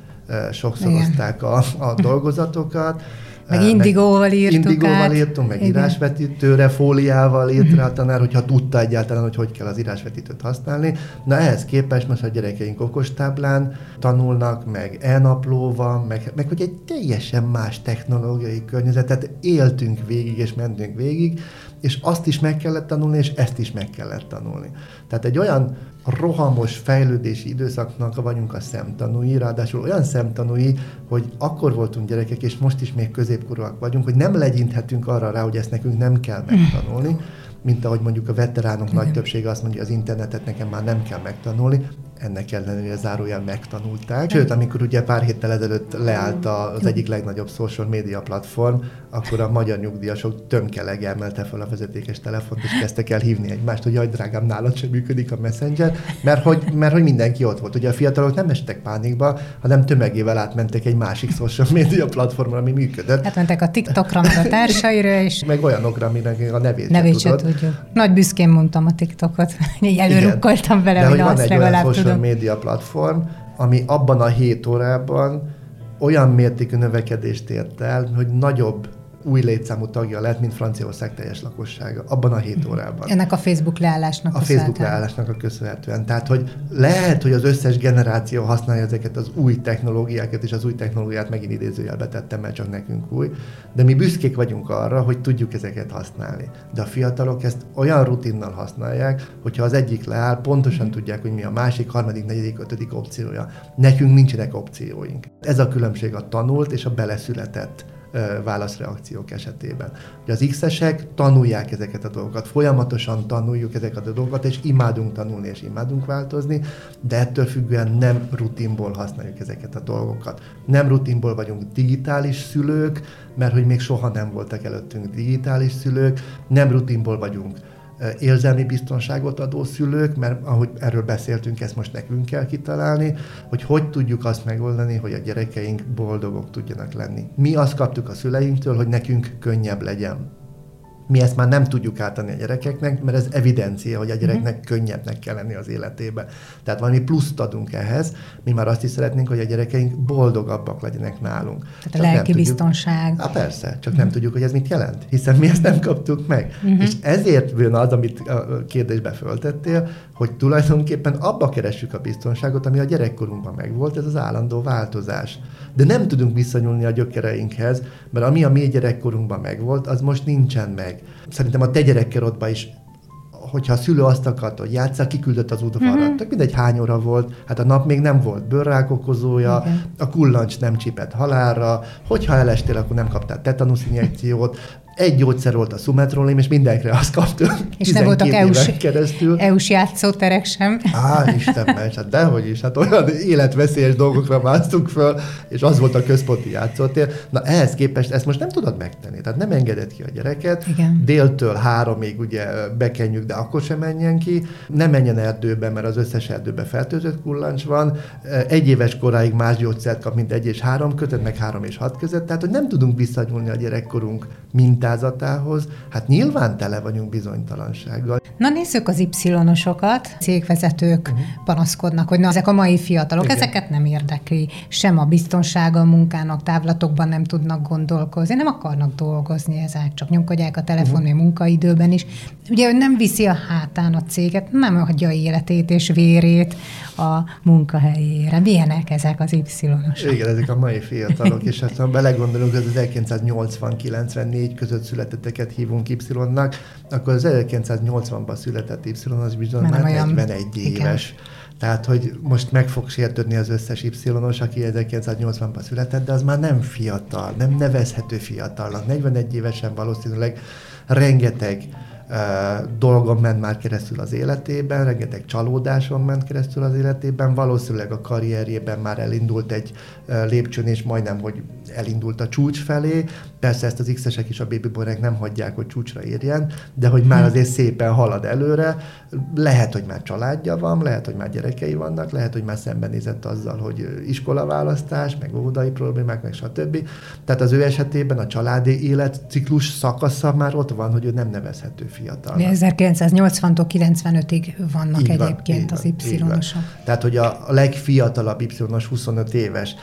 sokszorozták a, a dolgozatokat, meg indigóval írtuk Indigóval át. írtunk, meg Igen. írásvetítőre, fóliával írt rá a tanár, hogyha tudta egyáltalán, hogy hogy kell az írásvetítőt használni. Na ehhez képest most a gyerekeink okostáblán tanulnak, meg e-naplóval, meg, meg hogy egy teljesen más technológiai környezetet éltünk végig, és mentünk végig, és azt is meg kellett tanulni, és ezt is meg kellett tanulni. Tehát egy olyan rohamos fejlődési időszaknak vagyunk a szemtanúi, ráadásul olyan szemtanúi, hogy akkor voltunk gyerekek, és most is még középkorúak vagyunk, hogy nem legyinthetünk arra rá, hogy ezt nekünk nem kell megtanulni, mint ahogy mondjuk a veteránok nagy többsége azt mondja, az internetet nekem már nem kell megtanulni, ennek ellenére zárójel megtanulták. Sőt, amikor ugye pár héttel ezelőtt leállt az egyik legnagyobb social media platform, akkor a magyar nyugdíjasok tömkeleg emelte fel a vezetékes telefont, és kezdtek el hívni egymást, hogy jaj, drágám, nálad sem működik a Messenger, mert hogy, mert hogy mindenki ott volt. Ugye a fiatalok nem estek pánikba, hanem tömegével átmentek egy másik social media platformra, ami működött. Hát mentek a TikTokra, meg a társaira, és... Meg olyanokra, aminek a nevét, nevét sem tudod. tudjuk. Nagy büszkén mondtam a TikTokot, <laughs> így előrukkoltam vele, hogy azt legalább tudom média platform, ami abban a hét órában olyan mértékű növekedést ért el, hogy nagyobb új létszámú tagja lett, mint Franciaország teljes lakossága, abban a hét órában. Ennek a Facebook leállásnak a Facebook leállásnak a köszönhetően. Tehát, hogy lehet, hogy az összes generáció használja ezeket az új technológiákat, és az új technológiát megint idézőjelbe tettem, mert csak nekünk új, de mi büszkék vagyunk arra, hogy tudjuk ezeket használni. De a fiatalok ezt olyan rutinnal használják, hogyha az egyik leáll, pontosan tudják, hogy mi a másik, harmadik, negyedik, ötödik opciója. Nekünk nincsenek opcióink. Ez a különbség a tanult és a beleszületett válaszreakciók esetében. Ugye az X-esek tanulják ezeket a dolgokat, folyamatosan tanuljuk ezeket a dolgokat, és imádunk tanulni, és imádunk változni, de ettől függően nem rutinból használjuk ezeket a dolgokat. Nem rutinból vagyunk digitális szülők, mert hogy még soha nem voltak előttünk digitális szülők, nem rutinból vagyunk érzelmi biztonságot adó szülők, mert ahogy erről beszéltünk, ezt most nekünk kell kitalálni, hogy hogy tudjuk azt megoldani, hogy a gyerekeink boldogok tudjanak lenni. Mi azt kaptuk a szüleinktől, hogy nekünk könnyebb legyen mi ezt már nem tudjuk átadni a gyerekeknek, mert ez evidencia, hogy a gyereknek uh-huh. könnyebbnek kell lenni az életébe. Tehát valami pluszt adunk ehhez, mi már azt is szeretnénk, hogy a gyerekeink boldogabbak legyenek nálunk. Tehát csak a lelki biztonság. Há, persze, csak uh-huh. nem tudjuk, hogy ez mit jelent, hiszen mi ezt nem kaptuk meg. Uh-huh. És ezért jön az, amit a kérdésbe föltettél, hogy tulajdonképpen abba keressük a biztonságot, ami a gyerekkorunkban megvolt, ez az állandó változás. De nem tudunk visszanyúlni a gyökereinkhez, mert ami a mi gyerekkorunkban megvolt, az most nincsen meg. Szerintem a te gyerekkerodban is hogyha a szülő azt akarta, hogy játsszál, kiküldött az udvarra. Mm-hmm. Tök mindegy hány óra volt, hát a nap még nem volt bőrrák okozója, okay. a kullancs nem csipett halálra, hogyha elestél, akkor nem kaptál tetanusz injekciót, egy gyógyszer volt a szumetrolém, és mindenkire azt kaptam. És nem voltak EU-s, keresztül. EU-s játszóterek sem. Á, Istenben, hát dehogy is, hát olyan életveszélyes dolgokra másztunk föl, és az volt a központi játszótér. Na ehhez képest ezt most nem tudod megtenni, tehát nem engedett ki a gyereket. Igen. Déltől háromig ugye bekenjük, de akkor sem menjen ki. Nem menjen erdőbe, mert az összes erdőben fertőzött kullancs van. Egy éves koráig más gyógyszert kap, mint egy és három kötet, meg három és hat között. Tehát, hogy nem tudunk visszanyúlni a gyerekkorunk mint mintázatához, hát nyilván tele vagyunk bizonytalansággal. Na nézzük az Y-osokat. Cégvezetők uh-huh. panaszkodnak, hogy na ezek a mai fiatalok, Igen. ezeket nem érdekli. Sem a biztonsága a munkának, távlatokban nem tudnak gondolkozni, nem akarnak dolgozni ezek, csak nyomkodják a telefon uh-huh. munkaidőben is. Ugye ő nem viszi a hátán a céget, nem adja életét és vérét a munkahelyére. Milyenek ezek az Y-osok? Igen, ezek a mai fiatalok, és hát ha belegondolunk, az 1980-94 között születetteket hívunk Y-nak, akkor az 1980-ban született Y az bizony már 41 éves. Igen. Tehát, hogy most meg fog sértődni az összes Y-os, aki 1980-ban született, de az már nem fiatal, nem nevezhető fiatalnak. 41 évesen valószínűleg rengeteg dolgon ment már keresztül az életében, rengeteg csalódáson ment keresztül az életében, valószínűleg a karrierjében már elindult egy lépcsőn, és majdnem, hogy elindult a csúcs felé. Persze ezt az X-esek és a baby nem hagyják, hogy csúcsra érjen, de hogy már azért szépen halad előre. Lehet, hogy már családja van, lehet, hogy már gyerekei vannak, lehet, hogy már szembenézett azzal, hogy iskolaválasztás, meg óvodai problémák, meg stb. Tehát az ő esetében a családi életciklus szakasza már ott van, hogy ő nem nevezhető fiatal. 1980-tól 95-ig vannak így egyébként van, az Y-osok. Tehát, hogy a legfiatalabb Y-os 25 éves,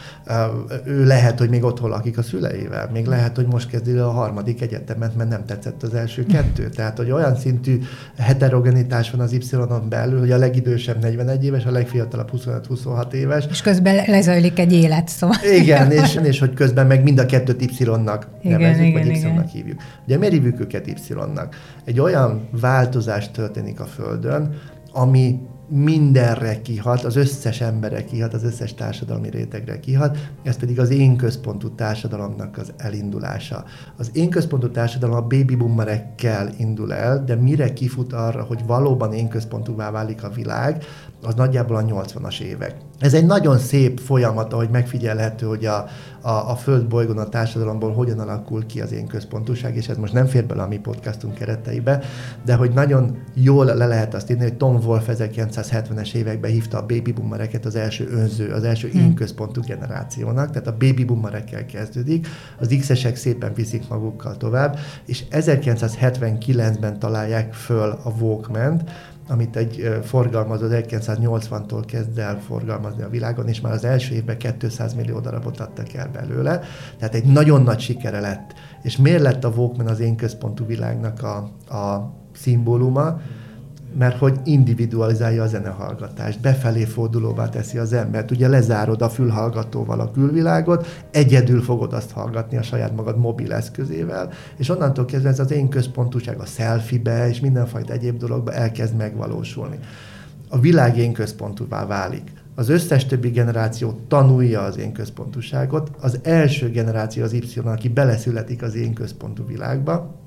ő lehet, hogy még otthon lakik a szüleivel, még lehet, hogy most kezdi a harmadik egyetemet, mert nem tetszett az első kettő. Tehát, hogy olyan szintű heterogenitás van az Y-on belül, hogy a legidősebb 41 éves, a legfiatalabb 25-26 éves. És közben lezajlik egy élet, szóval. Igen, és, és hogy közben meg mind a kettőt Y-nak nevezzük, igen, vagy Y-nak hívjuk. Ugye miért hívjuk őket Y-nak? Egy olyan változás történik a Földön, ami mindenre kihat, az összes emberre kihat, az összes társadalmi rétegre kihat, ez pedig az én központú társadalomnak az elindulása. Az én központú társadalom a baby boomerekkel indul el, de mire kifut arra, hogy valóban én központúvá válik a világ, az nagyjából a 80-as évek. Ez egy nagyon szép folyamat, ahogy megfigyelhető, hogy a, a, a bolygón, a társadalomból hogyan alakul ki az én központúság, és ez most nem fér bele a mi podcastunk kereteibe, de hogy nagyon jól le lehet azt írni, hogy Tom Wolf 1970-es években hívta a baby boomereket az első önző, az első hmm. én központú generációnak, tehát a baby boomerekkel kezdődik, az X-esek szépen viszik magukkal tovább, és 1979-ben találják föl a Walkman-t, amit egy forgalmazó 1980-tól kezd el forgalmazni a világon, és már az első évben 200 millió darabot adtak el belőle. Tehát egy nagyon nagy sikere lett. És miért lett a Walkman az én központú világnak a, a szimbóluma? Mert hogy individualizálja a zenehallgatást, befelé fordulóvá teszi az embert. Ugye lezárod a fülhallgatóval a külvilágot, egyedül fogod azt hallgatni a saját magad mobil eszközével, és onnantól kezdve ez az én központúság a selfie-be és mindenfajta egyéb dologba elkezd megvalósulni. A világ én központúvá válik. Az összes többi generáció tanulja az én központúságot. Az első generáció az Y, aki beleszületik az én központú világba,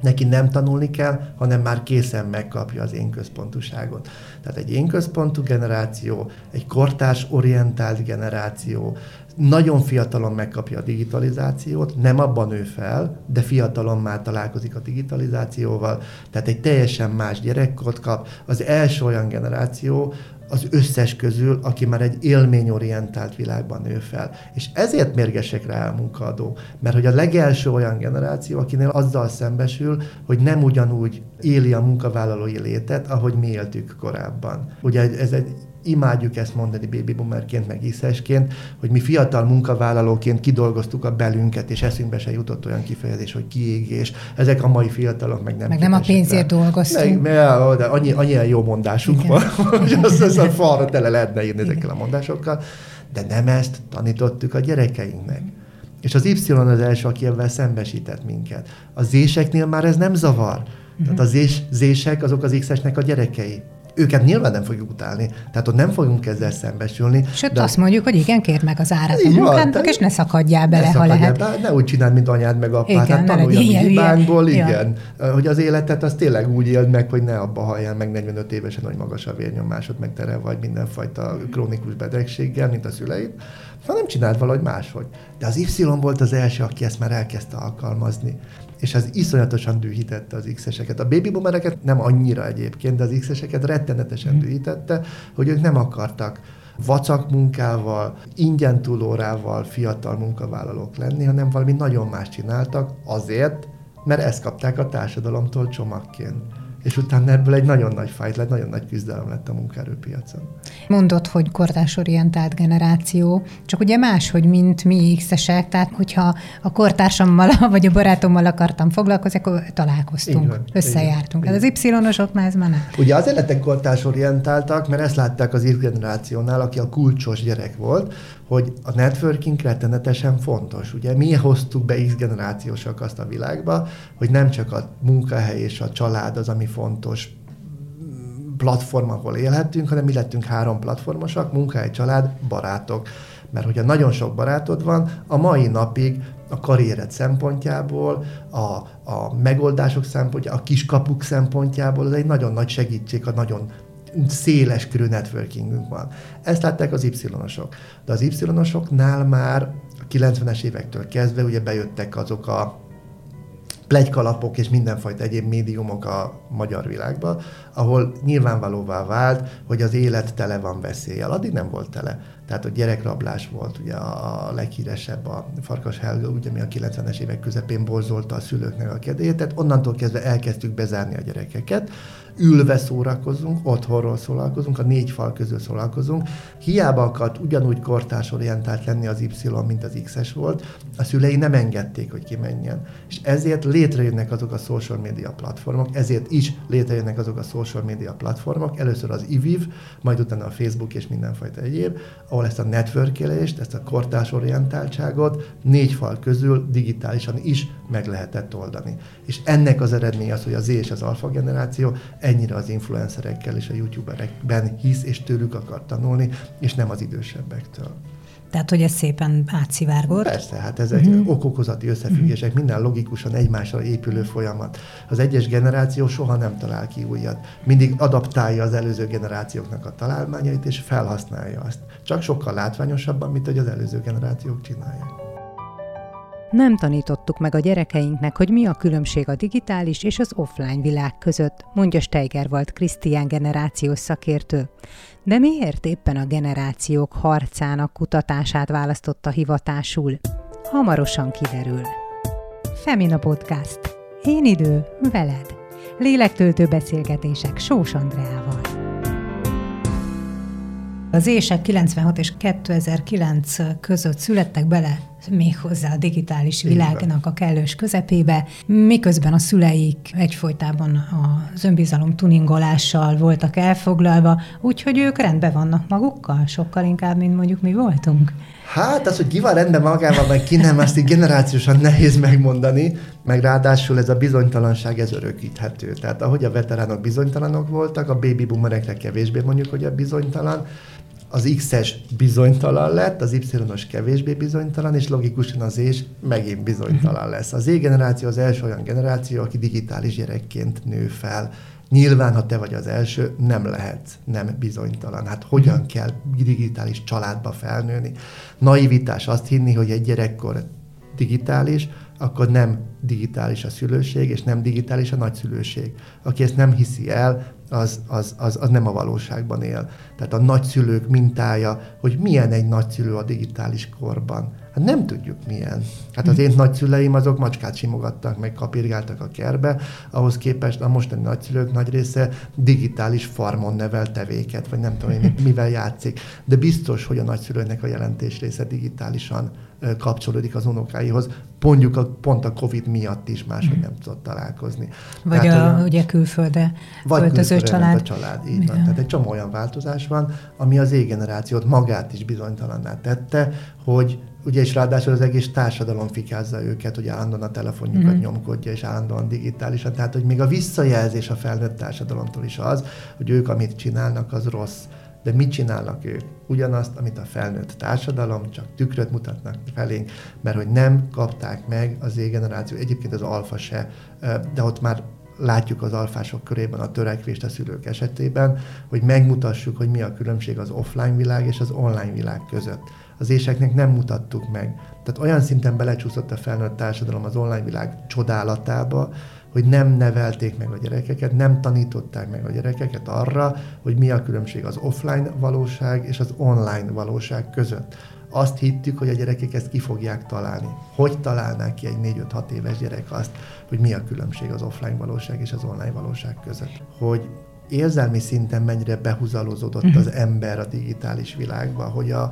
Neki nem tanulni kell, hanem már készen megkapja az én központuságot. Tehát egy én központú generáció, egy kortárs orientált generáció, nagyon fiatalon megkapja a digitalizációt, nem abban nő fel, de fiatalon már találkozik a digitalizációval, tehát egy teljesen más gyerekkort kap. Az első olyan generáció, az összes közül, aki már egy élményorientált világban nő fel. És ezért mérgesek rá a munkaadó, mert hogy a legelső olyan generáció, akinél azzal szembesül, hogy nem ugyanúgy éli a munkavállalói létet, ahogy mi éltük korábban. Ugye ez egy imádjuk ezt mondani baby boomerként, meg iszesként, hogy mi fiatal munkavállalóként kidolgoztuk a belünket, és eszünkbe se jutott olyan kifejezés, hogy kiégés. Ezek a mai fiatalok meg nem Meg nem a pénzért dolgoztunk. Meg, meg, de annyi, annyi jó mondásunk Igen. van, <laughs> hogy azt, azt a falra tele lehetne írni Igen. ezekkel a mondásokkal, de nem ezt tanítottuk a gyerekeinknek. És az Y az első, aki ebben szembesített minket. A zéseknél már ez nem zavar. Uh-huh. Tehát a zés, zések azok az X-esnek a gyerekei őket nyilván nem fogjuk utálni, tehát ott nem fogunk ezzel szembesülni. Sőt, de azt mondjuk, hogy igen, kérd meg az árat a munkádnak, és ne szakadjál bele, ne szakadjál ha lehet. Be, ne úgy csináld, mint anyád meg apád, igen, hát tanulj a hibánkból, igen. Ja. Hogy az életet az tényleg úgy éld meg, hogy ne abba halljál meg 45 évesen, hogy magas a vérnyomásod, meg tere vagy mindenfajta krónikus betegséggel, mint a szüleid, hanem csináld valahogy máshogy. De az Y volt az első, aki ezt már elkezdte alkalmazni és ez iszonyatosan dühítette az X-eseket. A baby boomereket nem annyira egyébként, de az X-eseket rettenetesen mm. dühítette, hogy ők nem akartak vacak munkával, ingyen túlórával fiatal munkavállalók lenni, hanem valami nagyon más csináltak azért, mert ezt kapták a társadalomtól csomagként és utána ebből egy nagyon nagy fájt lett, nagyon nagy küzdelem lett a munkaerőpiacon. Mondod, hogy kortársorientált generáció, csak ugye máshogy, mint mi x tehát hogyha a kortársammal <laughs> vagy a barátommal akartam foglalkozni, akkor találkoztunk, van, összejártunk. Ez az Y-osoknál ez már nem. Ugye azért lettek kortársorientáltak, mert ezt látták az Y generációnál, aki a kulcsos gyerek volt, hogy a networking rettenetesen fontos. Ugye mi hoztuk be X generációsak azt a világba, hogy nem csak a munkahely és a család az, ami fontos platform, ahol élhetünk, hanem mi lettünk három platformosak, munkahely, család, barátok. Mert hogyha nagyon sok barátod van, a mai napig a karriered szempontjából, a, a megoldások szempontjából, a kiskapuk szempontjából, ez egy nagyon nagy segítség a nagyon széles körű networkingünk van. Ezt látták az Y-osok. De az Y-osoknál már a 90-es évektől kezdve ugye bejöttek azok a plegykalapok és mindenfajta egyéb médiumok a magyar világba, ahol nyilvánvalóvá vált, hogy az élet tele van veszéllyel. Addig nem volt tele. Tehát a gyerekrablás volt ugye a leghíresebb, a Farkas Helga, ugye, ami a 90-es évek közepén borzolta a szülőknek a kedélyét, tehát onnantól kezdve elkezdtük bezárni a gyerekeket, ülve szórakozunk, otthonról szórakozunk, a négy fal közül szórakozunk. Hiába akart ugyanúgy kortársorientált lenni az Y, mint az X-es volt, a szülei nem engedték, hogy kimenjen. És ezért létrejönnek azok a social media platformok, ezért is létrejönnek azok a social media platformok, először az IVIV, majd utána a Facebook és mindenfajta egyéb, ahol ezt a networkelést, ezt a kortársorientáltságot négy fal közül digitálisan is meg lehetett oldani. És ennek az eredmény az, hogy az Z és az alfa generáció ennyire az influencerekkel és a youtuberekben hisz, és tőlük akar tanulni, és nem az idősebbektől. Tehát, hogy ez szépen átszivárgott? Persze, hát ez egy uh-huh. okokozati összefüggések, uh-huh. minden logikusan egymásra épülő folyamat. Az egyes generáció soha nem talál ki újat. Mindig adaptálja az előző generációknak a találmányait, és felhasználja azt. Csak sokkal látványosabban, mint hogy az előző generációk csinálják. Nem tanítottuk meg a gyerekeinknek, hogy mi a különbség a digitális és az offline világ között, mondja Steiger volt Krisztián generációs szakértő. De miért éppen a generációk harcának kutatását választotta hivatásul? Hamarosan kiderül. Femina Podcast. Én idő, veled. Lélektöltő beszélgetések Sós Andreával. Az ések 96 és 2009 között születtek bele még hozzá a digitális világnak a kellős közepébe, miközben a szüleik egyfolytában az önbizalom tuningolással voltak elfoglalva, úgyhogy ők rendben vannak magukkal, sokkal inkább, mint mondjuk mi voltunk. Hát az, hogy ki van rendben magával, meg ki nem, azt így generációsan nehéz megmondani, meg ráadásul ez a bizonytalanság, ez örökíthető. Tehát ahogy a veteránok bizonytalanok voltak, a baby boomerekre kevésbé mondjuk, hogy a bizonytalan, az X-es bizonytalan lett, az Y-os kevésbé bizonytalan, és logikusan az és megint bizonytalan lesz. Az Z-generáció az első olyan generáció, aki digitális gyerekként nő fel. Nyilván, ha te vagy az első, nem lehetsz nem bizonytalan. Hát hogyan mhm. kell digitális családba felnőni? Naivitás azt hinni, hogy egy gyerekkor digitális, akkor nem digitális a szülőség, és nem digitális a nagyszülőség. Aki ezt nem hiszi el, az, az, az, az nem a valóságban él. Tehát a nagyszülők mintája, hogy milyen egy nagyszülő a digitális korban. Hát nem tudjuk milyen. Hát az én nagyszüleim azok macskát simogattak, meg kapirgáltak a kerbe, ahhoz képest a mostani nagyszülők nagy része digitális farmon nevel tevéket, vagy nem tudom én mivel játszik. De biztos, hogy a nagyszülőnek a jelentés része digitálisan kapcsolódik az unokáihoz, mondjuk a, pont a Covid miatt is máshogy nem tudott találkozni. Vagy Tehát, a, a, ugye külföldre vagy költöző család. a család, így van. Tehát egy csomó olyan változás van, ami az égenerációt magát is bizonytalanná tette, hogy ugye és ráadásul az egész társadalom fikázza őket, hogy állandóan a telefonjukat mm. nyomkodja, és állandóan digitálisan. Tehát, hogy még a visszajelzés a felnőtt társadalomtól is az, hogy ők, amit csinálnak, az rossz. De mit csinálnak ők? Ugyanazt, amit a felnőtt társadalom, csak tükröt mutatnak felénk, mert hogy nem kapták meg az Z-generáció, egyébként az alfa se, de ott már látjuk az alfások körében a törekvést a szülők esetében, hogy megmutassuk, hogy mi a különbség az offline világ és az online világ között. Az éseknek nem mutattuk meg. Tehát olyan szinten belecsúszott a felnőtt társadalom az online világ csodálatába, hogy nem nevelték meg a gyerekeket, nem tanították meg a gyerekeket arra, hogy mi a különbség az offline valóság és az online valóság között. Azt hittük, hogy a gyerekek ezt ki fogják találni. Hogy találnák ki egy 4-5-6 éves gyerek azt, hogy mi a különbség az offline valóság és az online valóság között? Hogy érzelmi szinten mennyire behuzalozódott uh-huh. az ember a digitális világba, hogy a,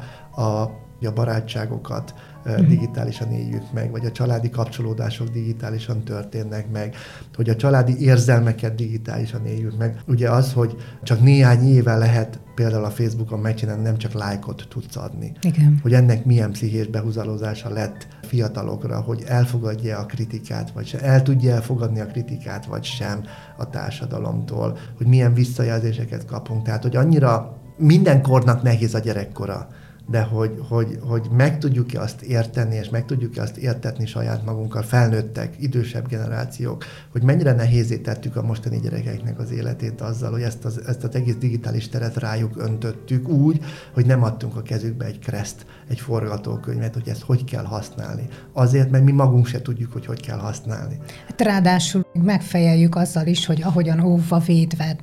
a a barátságokat uh-huh. digitálisan éljük meg, vagy a családi kapcsolódások digitálisan történnek meg, hogy a családi érzelmeket digitálisan éljük meg. Ugye az, hogy csak néhány éve lehet például a Facebookon megcsinálni, nem csak lájkot tudsz adni. Igen. Hogy ennek milyen pszichés behúzalózása lett fiatalokra, hogy elfogadja a kritikát, vagy sem, el tudja elfogadni a kritikát, vagy sem a társadalomtól, hogy milyen visszajelzéseket kapunk. Tehát, hogy annyira minden kornak nehéz a gyerekkora de hogy, hogy, hogy meg tudjuk-e azt érteni, és meg tudjuk-e azt értetni saját magunkkal, felnőttek, idősebb generációk, hogy mennyire nehézé tettük a mostani gyerekeknek az életét azzal, hogy ezt az, ezt az egész digitális teret rájuk öntöttük úgy, hogy nem adtunk a kezükbe egy kreszt, egy forgatókönyvet, hogy ezt hogy kell használni. Azért, mert mi magunk se tudjuk, hogy hogy kell használni. Hát ráadásul megfejeljük azzal is, hogy ahogyan óvva védve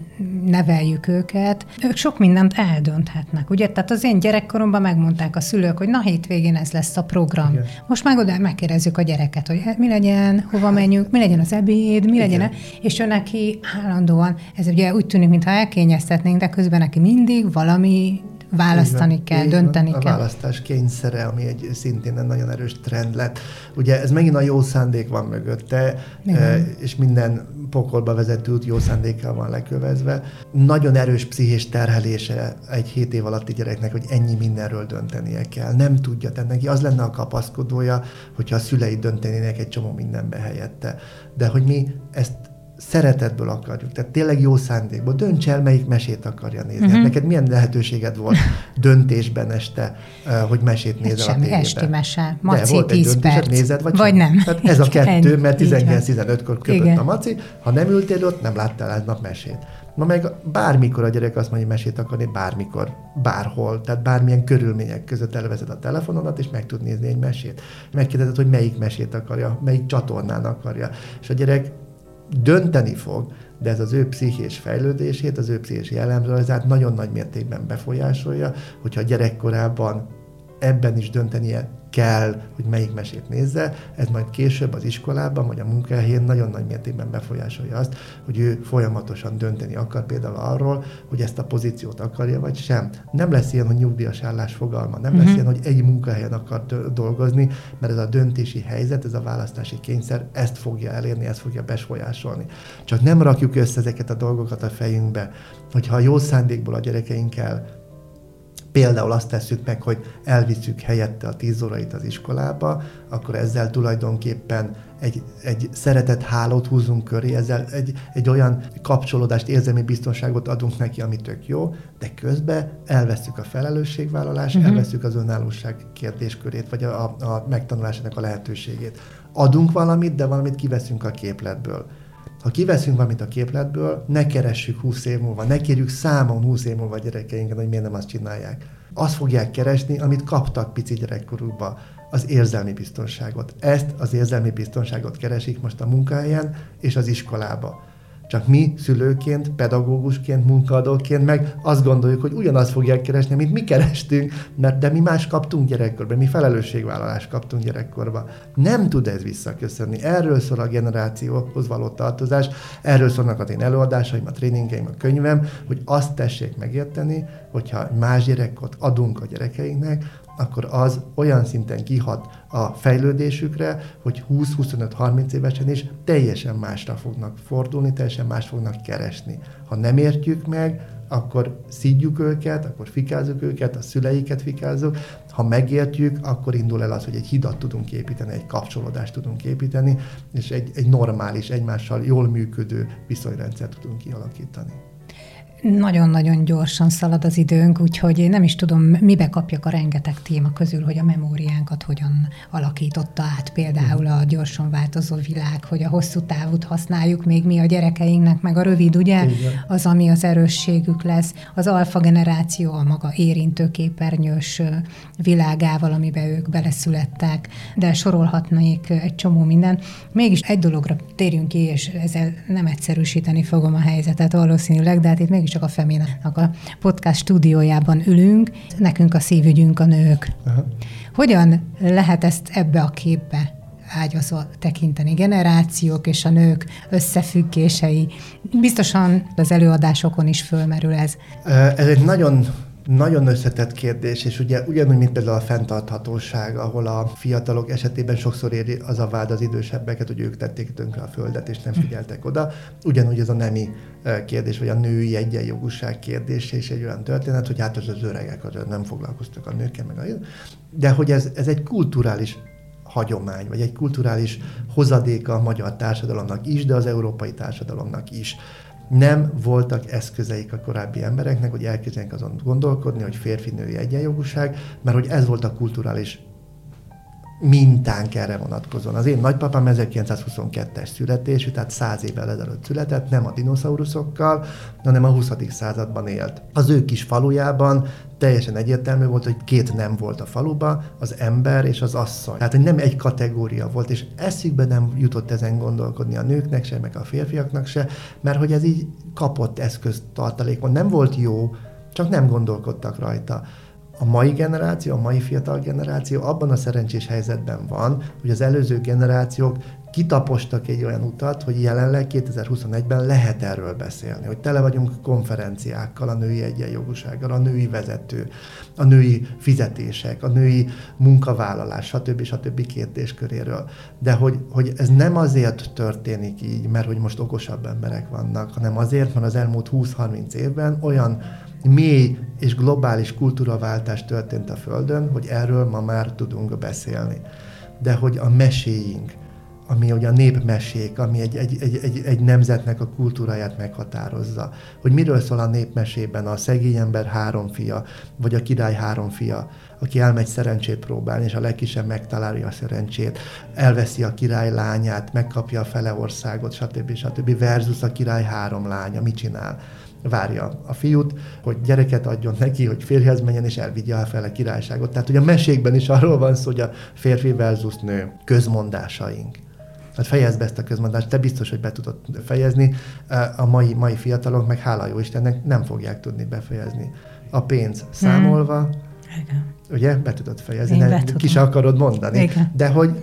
neveljük őket, ők sok mindent eldönthetnek. Ugye, tehát az én gyerekkoromban megmondták a szülők, hogy na hétvégén ez lesz a program. Igen. Most meg oda megkérdezzük a gyereket, hogy mi legyen, hova menjünk, mi legyen az ebéd, mi legyen, és ő neki állandóan, ez ugye úgy tűnik, mintha elkényeztetnénk, de közben neki mindig valami választani Igen, kell, dönteni kell. A választás kényszere, ami egy szintén egy nagyon erős trend lett. Ugye ez megint a jó szándék van mögötte, Igen. Eh, és minden pokolba vezető út jó szándékkal van lekövezve. Nagyon erős pszichés terhelése egy 7 év alatti gyereknek, hogy ennyi mindenről döntenie kell. Nem tudja, tehát neki az lenne a kapaszkodója, hogyha a szülei döntenének egy csomó mindenbe helyette. De hogy mi ezt szeretetből akarjuk, tehát tényleg jó szándékból. Dönts el, melyik mesét akarja nézni. Uh-huh. Hát neked milyen lehetőséged volt döntésben este, hogy mesét nézel semmi, a tévében? esti mese. Maci volt 10 perc. Nézed, vagy, vagy nem. Tehát ez a kettő, mert 19-15-kor köpött a maci. Ha nem ültél ott, nem láttál egy nap mesét. Ma meg bármikor a gyerek azt mondja, hogy mesét akarni, bármikor, bárhol, tehát bármilyen körülmények között elvezed a telefonodat, és meg tud nézni egy mesét. Megkérdezed, hogy melyik mesét akarja, melyik csatornán akarja. És a gyerek dönteni fog, de ez az ő pszichés fejlődését, az ő pszichés jellemzőzát nagyon nagy mértékben befolyásolja, hogyha gyerekkorában ebben is döntenie kell, hogy melyik mesét nézze, ez majd később az iskolában vagy a munkahelyén nagyon nagy mértékben befolyásolja azt, hogy ő folyamatosan dönteni akar például arról, hogy ezt a pozíciót akarja, vagy sem. Nem lesz ilyen, hogy nyugdíjas állás fogalma, nem uh-huh. lesz mhm. ilyen, hogy egy munkahelyen akar dolgozni, mert ez a döntési helyzet, ez a választási kényszer ezt fogja elérni, ezt fogja befolyásolni. Csak nem rakjuk össze ezeket a dolgokat a fejünkbe, hogyha jó szándékból a gyerekeinkkel például azt tesszük meg, hogy elviszük helyette a tíz órait az iskolába, akkor ezzel tulajdonképpen egy, egy szeretett hálót húzunk köré, ezzel egy, egy olyan kapcsolódást, érzelmi biztonságot adunk neki, ami tök jó, de közben elveszük a felelősségvállalást, uh-huh. elveszük az önállóság kérdéskörét, vagy a, a, a megtanulásának a lehetőségét. Adunk valamit, de valamit kiveszünk a képletből. Ha kiveszünk valamit a képletből, ne keressük 20 év múlva, ne kérjük számon 20 év múlva a gyerekeinket, hogy miért nem azt csinálják. Azt fogják keresni, amit kaptak pici gyerekkorukban, az érzelmi biztonságot. Ezt az érzelmi biztonságot keresik most a munkahelyen és az iskolába. Csak mi szülőként, pedagógusként, munkaadóként meg azt gondoljuk, hogy ugyanazt fogják keresni, amit mi kerestünk, mert de mi más kaptunk gyerekkorban, mi felelősségvállalást kaptunk gyerekkorban. Nem tud ez visszaköszönni. Erről szól a generációhoz való tartozás, erről szólnak az én előadásaim, a tréningeim, a könyvem, hogy azt tessék megérteni, hogyha más gyerekot adunk a gyerekeinknek, akkor az olyan szinten kihat a fejlődésükre, hogy 20-25-30 évesen is teljesen másra fognak fordulni, teljesen más fognak keresni. Ha nem értjük meg, akkor szídjuk őket, akkor fikázzuk őket, a szüleiket fikázzuk. Ha megértjük, akkor indul el az, hogy egy hidat tudunk építeni, egy kapcsolódást tudunk építeni, és egy, egy normális, egymással jól működő viszonyrendszert tudunk kialakítani. Nagyon-nagyon gyorsan szalad az időnk, úgyhogy én nem is tudom, mibe kapjak a rengeteg téma közül, hogy a memóriánkat hogyan alakította át például a gyorsan változó világ, hogy a hosszú távút használjuk még mi a gyerekeinknek, meg a rövid, ugye? Igen. Az, ami az erősségük lesz. Az alfa generáció a maga érintőképernyős világával, amiben ők beleszülettek, de sorolhatnék egy csomó minden. Mégis egy dologra térjünk ki, és ezzel nem egyszerűsíteni fogom a helyzetet valószínűleg, de hát itt mégis csak a Feminának a podcast stúdiójában ülünk, nekünk a szívügyünk a nők. Aha. Hogyan lehet ezt ebbe a képbe ágyazva tekinteni generációk és a nők összefüggései. Biztosan az előadásokon is fölmerül ez. Ez egy nagyon nagyon összetett kérdés, és ugye ugyanúgy, mint például a fenntarthatóság, ahol a fiatalok esetében sokszor éri az a vád az idősebbeket, hogy ők tették tönkre a földet, és nem hm. figyeltek oda. Ugyanúgy ez a nemi kérdés, vagy a női egyenjogúság kérdés, és egy olyan történet, hogy hát az az öregek az nem foglalkoztak a nőkkel, meg a... De hogy ez, ez egy kulturális hagyomány, vagy egy kulturális hozadéka a magyar társadalomnak is, de az európai társadalomnak is nem voltak eszközeik a korábbi embereknek, hogy elkezdjenek azon gondolkodni, hogy férfi-női egyenjogúság, mert hogy ez volt a kulturális mintánk erre vonatkozóan. Az én nagypapám 1922-es születésű, tehát száz évvel ezelőtt született, nem a dinoszauruszokkal, hanem a 20. században élt. Az ő kis falujában teljesen egyértelmű volt, hogy két nem volt a faluba, az ember és az asszony. Tehát, nem egy kategória volt, és eszükbe nem jutott ezen gondolkodni a nőknek se, meg a férfiaknak se, mert hogy ez így kapott eszköztartalékon. Nem volt jó, csak nem gondolkodtak rajta a mai generáció, a mai fiatal generáció abban a szerencsés helyzetben van, hogy az előző generációk kitapostak egy olyan utat, hogy jelenleg 2021-ben lehet erről beszélni, hogy tele vagyunk konferenciákkal, a női egyenjogúsággal, a női vezető, a női fizetések, a női munkavállalás, stb. stb. kérdésköréről. De hogy, hogy ez nem azért történik így, mert hogy most okosabb emberek vannak, hanem azért, mert az elmúlt 20-30 évben olyan mély és globális kultúraváltás történt a Földön, hogy erről ma már tudunk beszélni. De hogy a meséink, ami ugye a népmesék, ami egy, egy, egy, egy, egy nemzetnek a kultúráját meghatározza. Hogy miről szól a népmesében a szegény ember három fia, vagy a király három fia, aki elmegy szerencsét próbálni, és a legkisebb megtalálja a szerencsét, elveszi a király lányát, megkapja a fele országot, stb. stb. versus a király három lánya, mit csinál? Várja a fiút, hogy gyereket adjon neki, hogy férjhez menjen, és elvigye el fel a királyságot. Tehát, hogy a mesékben is arról van szó, hogy a férfi versus nő közmondásaink. Hát fejezd be ezt a közmondást, te biztos, hogy be tudod fejezni. A mai, mai fiatalok meg hála jó Istennek nem fogják tudni befejezni. A pénz számolva, hmm. ugye, be tudod fejezni, ne, ki se akarod mondani. Igen. De hogy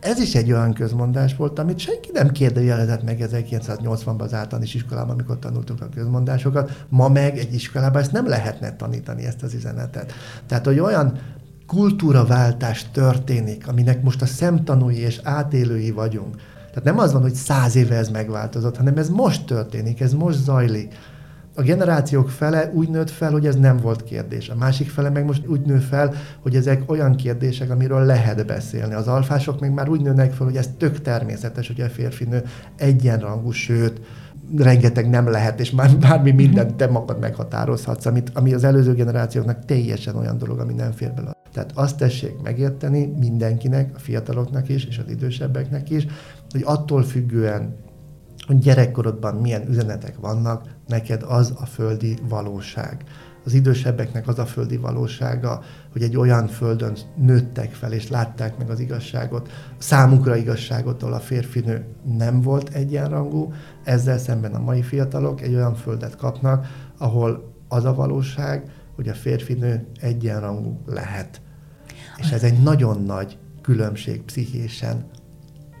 ez is egy olyan közmondás volt, amit senki nem kérdőjelezett meg 1980-ban az általános iskolában, amikor tanultuk a közmondásokat. Ma meg egy iskolában ezt nem lehetne tanítani, ezt az üzenetet. Tehát, hogy olyan kultúraváltás történik, aminek most a szemtanúi és átélői vagyunk. Tehát nem az van, hogy száz éve ez megváltozott, hanem ez most történik, ez most zajlik. A generációk fele úgy nőtt fel, hogy ez nem volt kérdés. A másik fele meg most úgy nő fel, hogy ezek olyan kérdések, amiről lehet beszélni. Az alfások még már úgy nőnek fel, hogy ez tök természetes, hogy a férfi nő egyenrangú, sőt, rengeteg nem lehet, és már bármi mindent te magad meghatározhatsz, amit, ami az előző generációknak teljesen olyan dolog, ami nem fér bele. Tehát azt tessék megérteni mindenkinek, a fiataloknak is, és az idősebbeknek is, hogy attól függően, hogy gyerekkorodban milyen üzenetek vannak, neked az a földi valóság. Az idősebbeknek az a földi valósága, hogy egy olyan földön nőttek fel, és látták meg az igazságot, számukra igazságot, ahol a férfinő nem volt egyenrangú, ezzel szemben a mai fiatalok egy olyan földet kapnak, ahol az a valóság, hogy a férfinő egyenrangú lehet. És ez egy nagyon nagy különbség pszichésen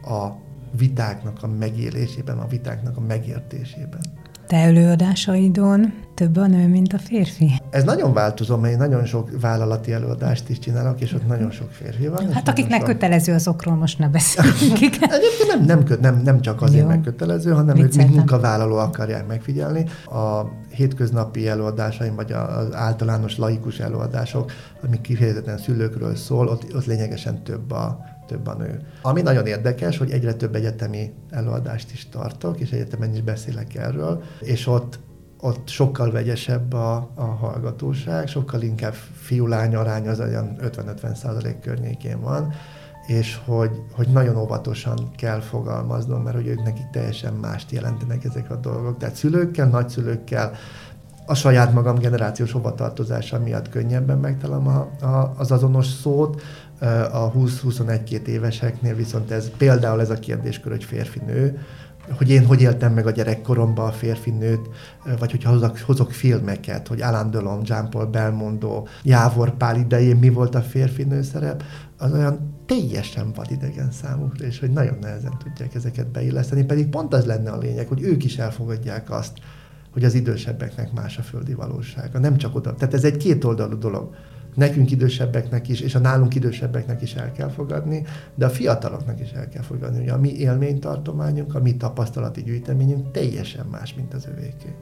a vitáknak a megélésében, a vitáknak a megértésében. Te előadásaidon több a nő, mint a férfi? Ez nagyon változó, mert én nagyon sok vállalati előadást is csinálok, és ott nagyon sok férfi van. Hát akiknek sok... kötelező azokról most ne beszéljünk. <laughs> Egyébként nem, nem, nem, nem csak azért meg kötelező, hanem ők mint munkavállaló akarják megfigyelni. A hétköznapi előadásaim, vagy az általános laikus előadások, amik kifejezetten szülőkről szól, ott, ott lényegesen több a, több a nő. Ami nagyon érdekes, hogy egyre több egyetemi előadást is tartok, és egyetemen is beszélek erről, és ott ott sokkal vegyesebb a, a hallgatóság, sokkal inkább fiú-lány arány az olyan 50-50 százalék környékén van, és hogy, hogy nagyon óvatosan kell fogalmaznom, mert hogy ők nekik teljesen mást jelentenek ezek a dolgok. Tehát szülőkkel, nagyszülőkkel, a saját magam generációs hovatartozása miatt könnyebben megtalálom a, a, az azonos szót, a 20-21-2 éveseknél viszont ez például ez a kérdéskör, hogy férfi-nő, hogy én hogy éltem meg a gyerekkoromban a férfi-nőt, vagy hogyha hozok, hozok filmeket, hogy Alain Delon, Jean-Paul Belmondo, Jávor Pál idején mi volt a férfi-nő szerep, az olyan teljesen vadidegen számukra, és hogy nagyon nehezen tudják ezeket beilleszteni, pedig pont az lenne a lényeg, hogy ők is elfogadják azt, hogy az idősebbeknek más a földi valósága. Nem csak oda. Tehát ez egy kétoldalú dolog nekünk idősebbeknek is, és a nálunk idősebbeknek is el kell fogadni, de a fiataloknak is el kell fogadni, hogy a mi élménytartományunk, a mi tapasztalati gyűjteményünk teljesen más, mint az övéké.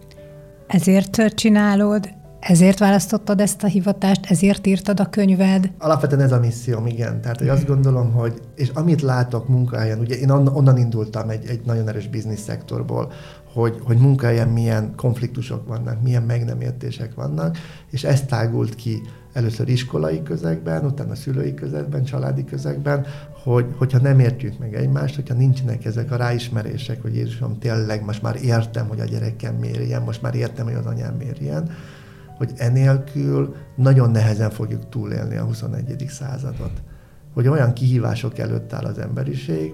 Ezért csinálod, ezért választottad ezt a hivatást, ezért írtad a könyved? Alapvetően ez a misszióm, igen. Tehát, hogy azt gondolom, hogy, és amit látok munkahelyen, ugye én onnan indultam egy, egy nagyon erős biznisz szektorból, hogy, hogy munkahelyen milyen konfliktusok vannak, milyen meg nem értések vannak, és ez tágult ki először iskolai közegben, utána szülői közegben, családi közegben, hogy, hogyha nem értjük meg egymást, hogyha nincsenek ezek a ráismerések, hogy Jézusom, tényleg most már értem, hogy a gyerekem miért ilyen, most már értem, hogy az anyám miért ilyen, hogy enélkül nagyon nehezen fogjuk túlélni a 21. századot. Hogy olyan kihívások előtt áll az emberiség,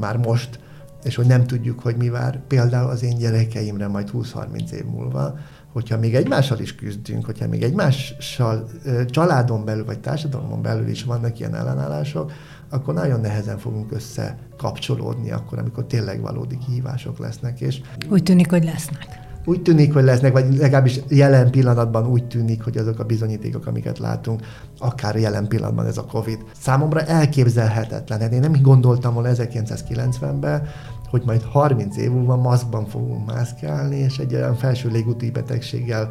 már most, és hogy nem tudjuk, hogy mi vár például az én gyerekeimre majd 20-30 év múlva, hogyha még egymással is küzdünk, hogyha még egymással családon belül, vagy társadalomon belül is vannak ilyen ellenállások, akkor nagyon nehezen fogunk összekapcsolódni akkor, amikor tényleg valódi kihívások lesznek. És Úgy tűnik, hogy lesznek. Úgy tűnik, hogy lesznek, vagy legalábbis jelen pillanatban úgy tűnik, hogy azok a bizonyítékok, amiket látunk, akár jelen pillanatban ez a COVID, számomra elképzelhetetlen. Hát én nem gondoltam volna 1990-ben, hogy majd 30 év múlva maszkban fogunk mászkálni, és egy olyan felső légúti betegséggel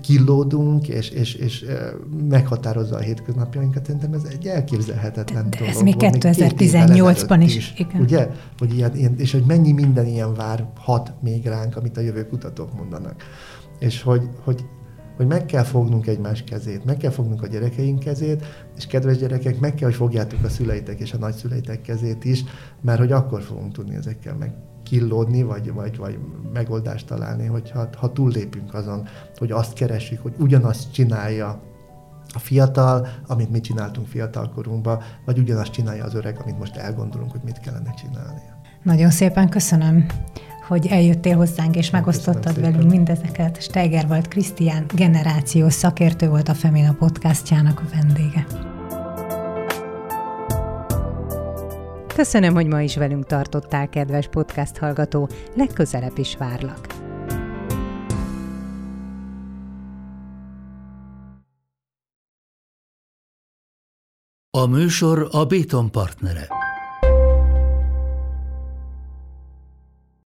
killódunk, és, és, és meghatározza a hétköznapjainkat. Szerintem ez egy elképzelhetetlen De dolog. Ez még 2018-ban is. is. Igen. Ugye? Hogy ilyen, ilyen, és hogy mennyi minden ilyen vár, hat még ránk, amit a jövő kutatók mondanak. És hogy, hogy hogy meg kell fognunk egymás kezét, meg kell fognunk a gyerekeink kezét, és kedves gyerekek, meg kell, hogy fogjátok a szüleitek és a nagyszüleitek kezét is, mert hogy akkor fogunk tudni ezekkel meg killódni, vagy, vagy, vagy megoldást találni, hogyha ha túllépünk azon, hogy azt keresjük, hogy ugyanazt csinálja a fiatal, amit mi csináltunk fiatalkorunkban, vagy ugyanazt csinálja az öreg, amit most elgondolunk, hogy mit kellene csinálni. Nagyon szépen köszönöm hogy eljöttél hozzánk és megosztottad velünk mindezeket. Steigerwald Krisztián generációs szakértő volt a Femina podcastjának a vendége. Köszönöm, hogy ma is velünk tartottál, kedves podcast hallgató. Legközelebb is várlak. A műsor a Béton partnere.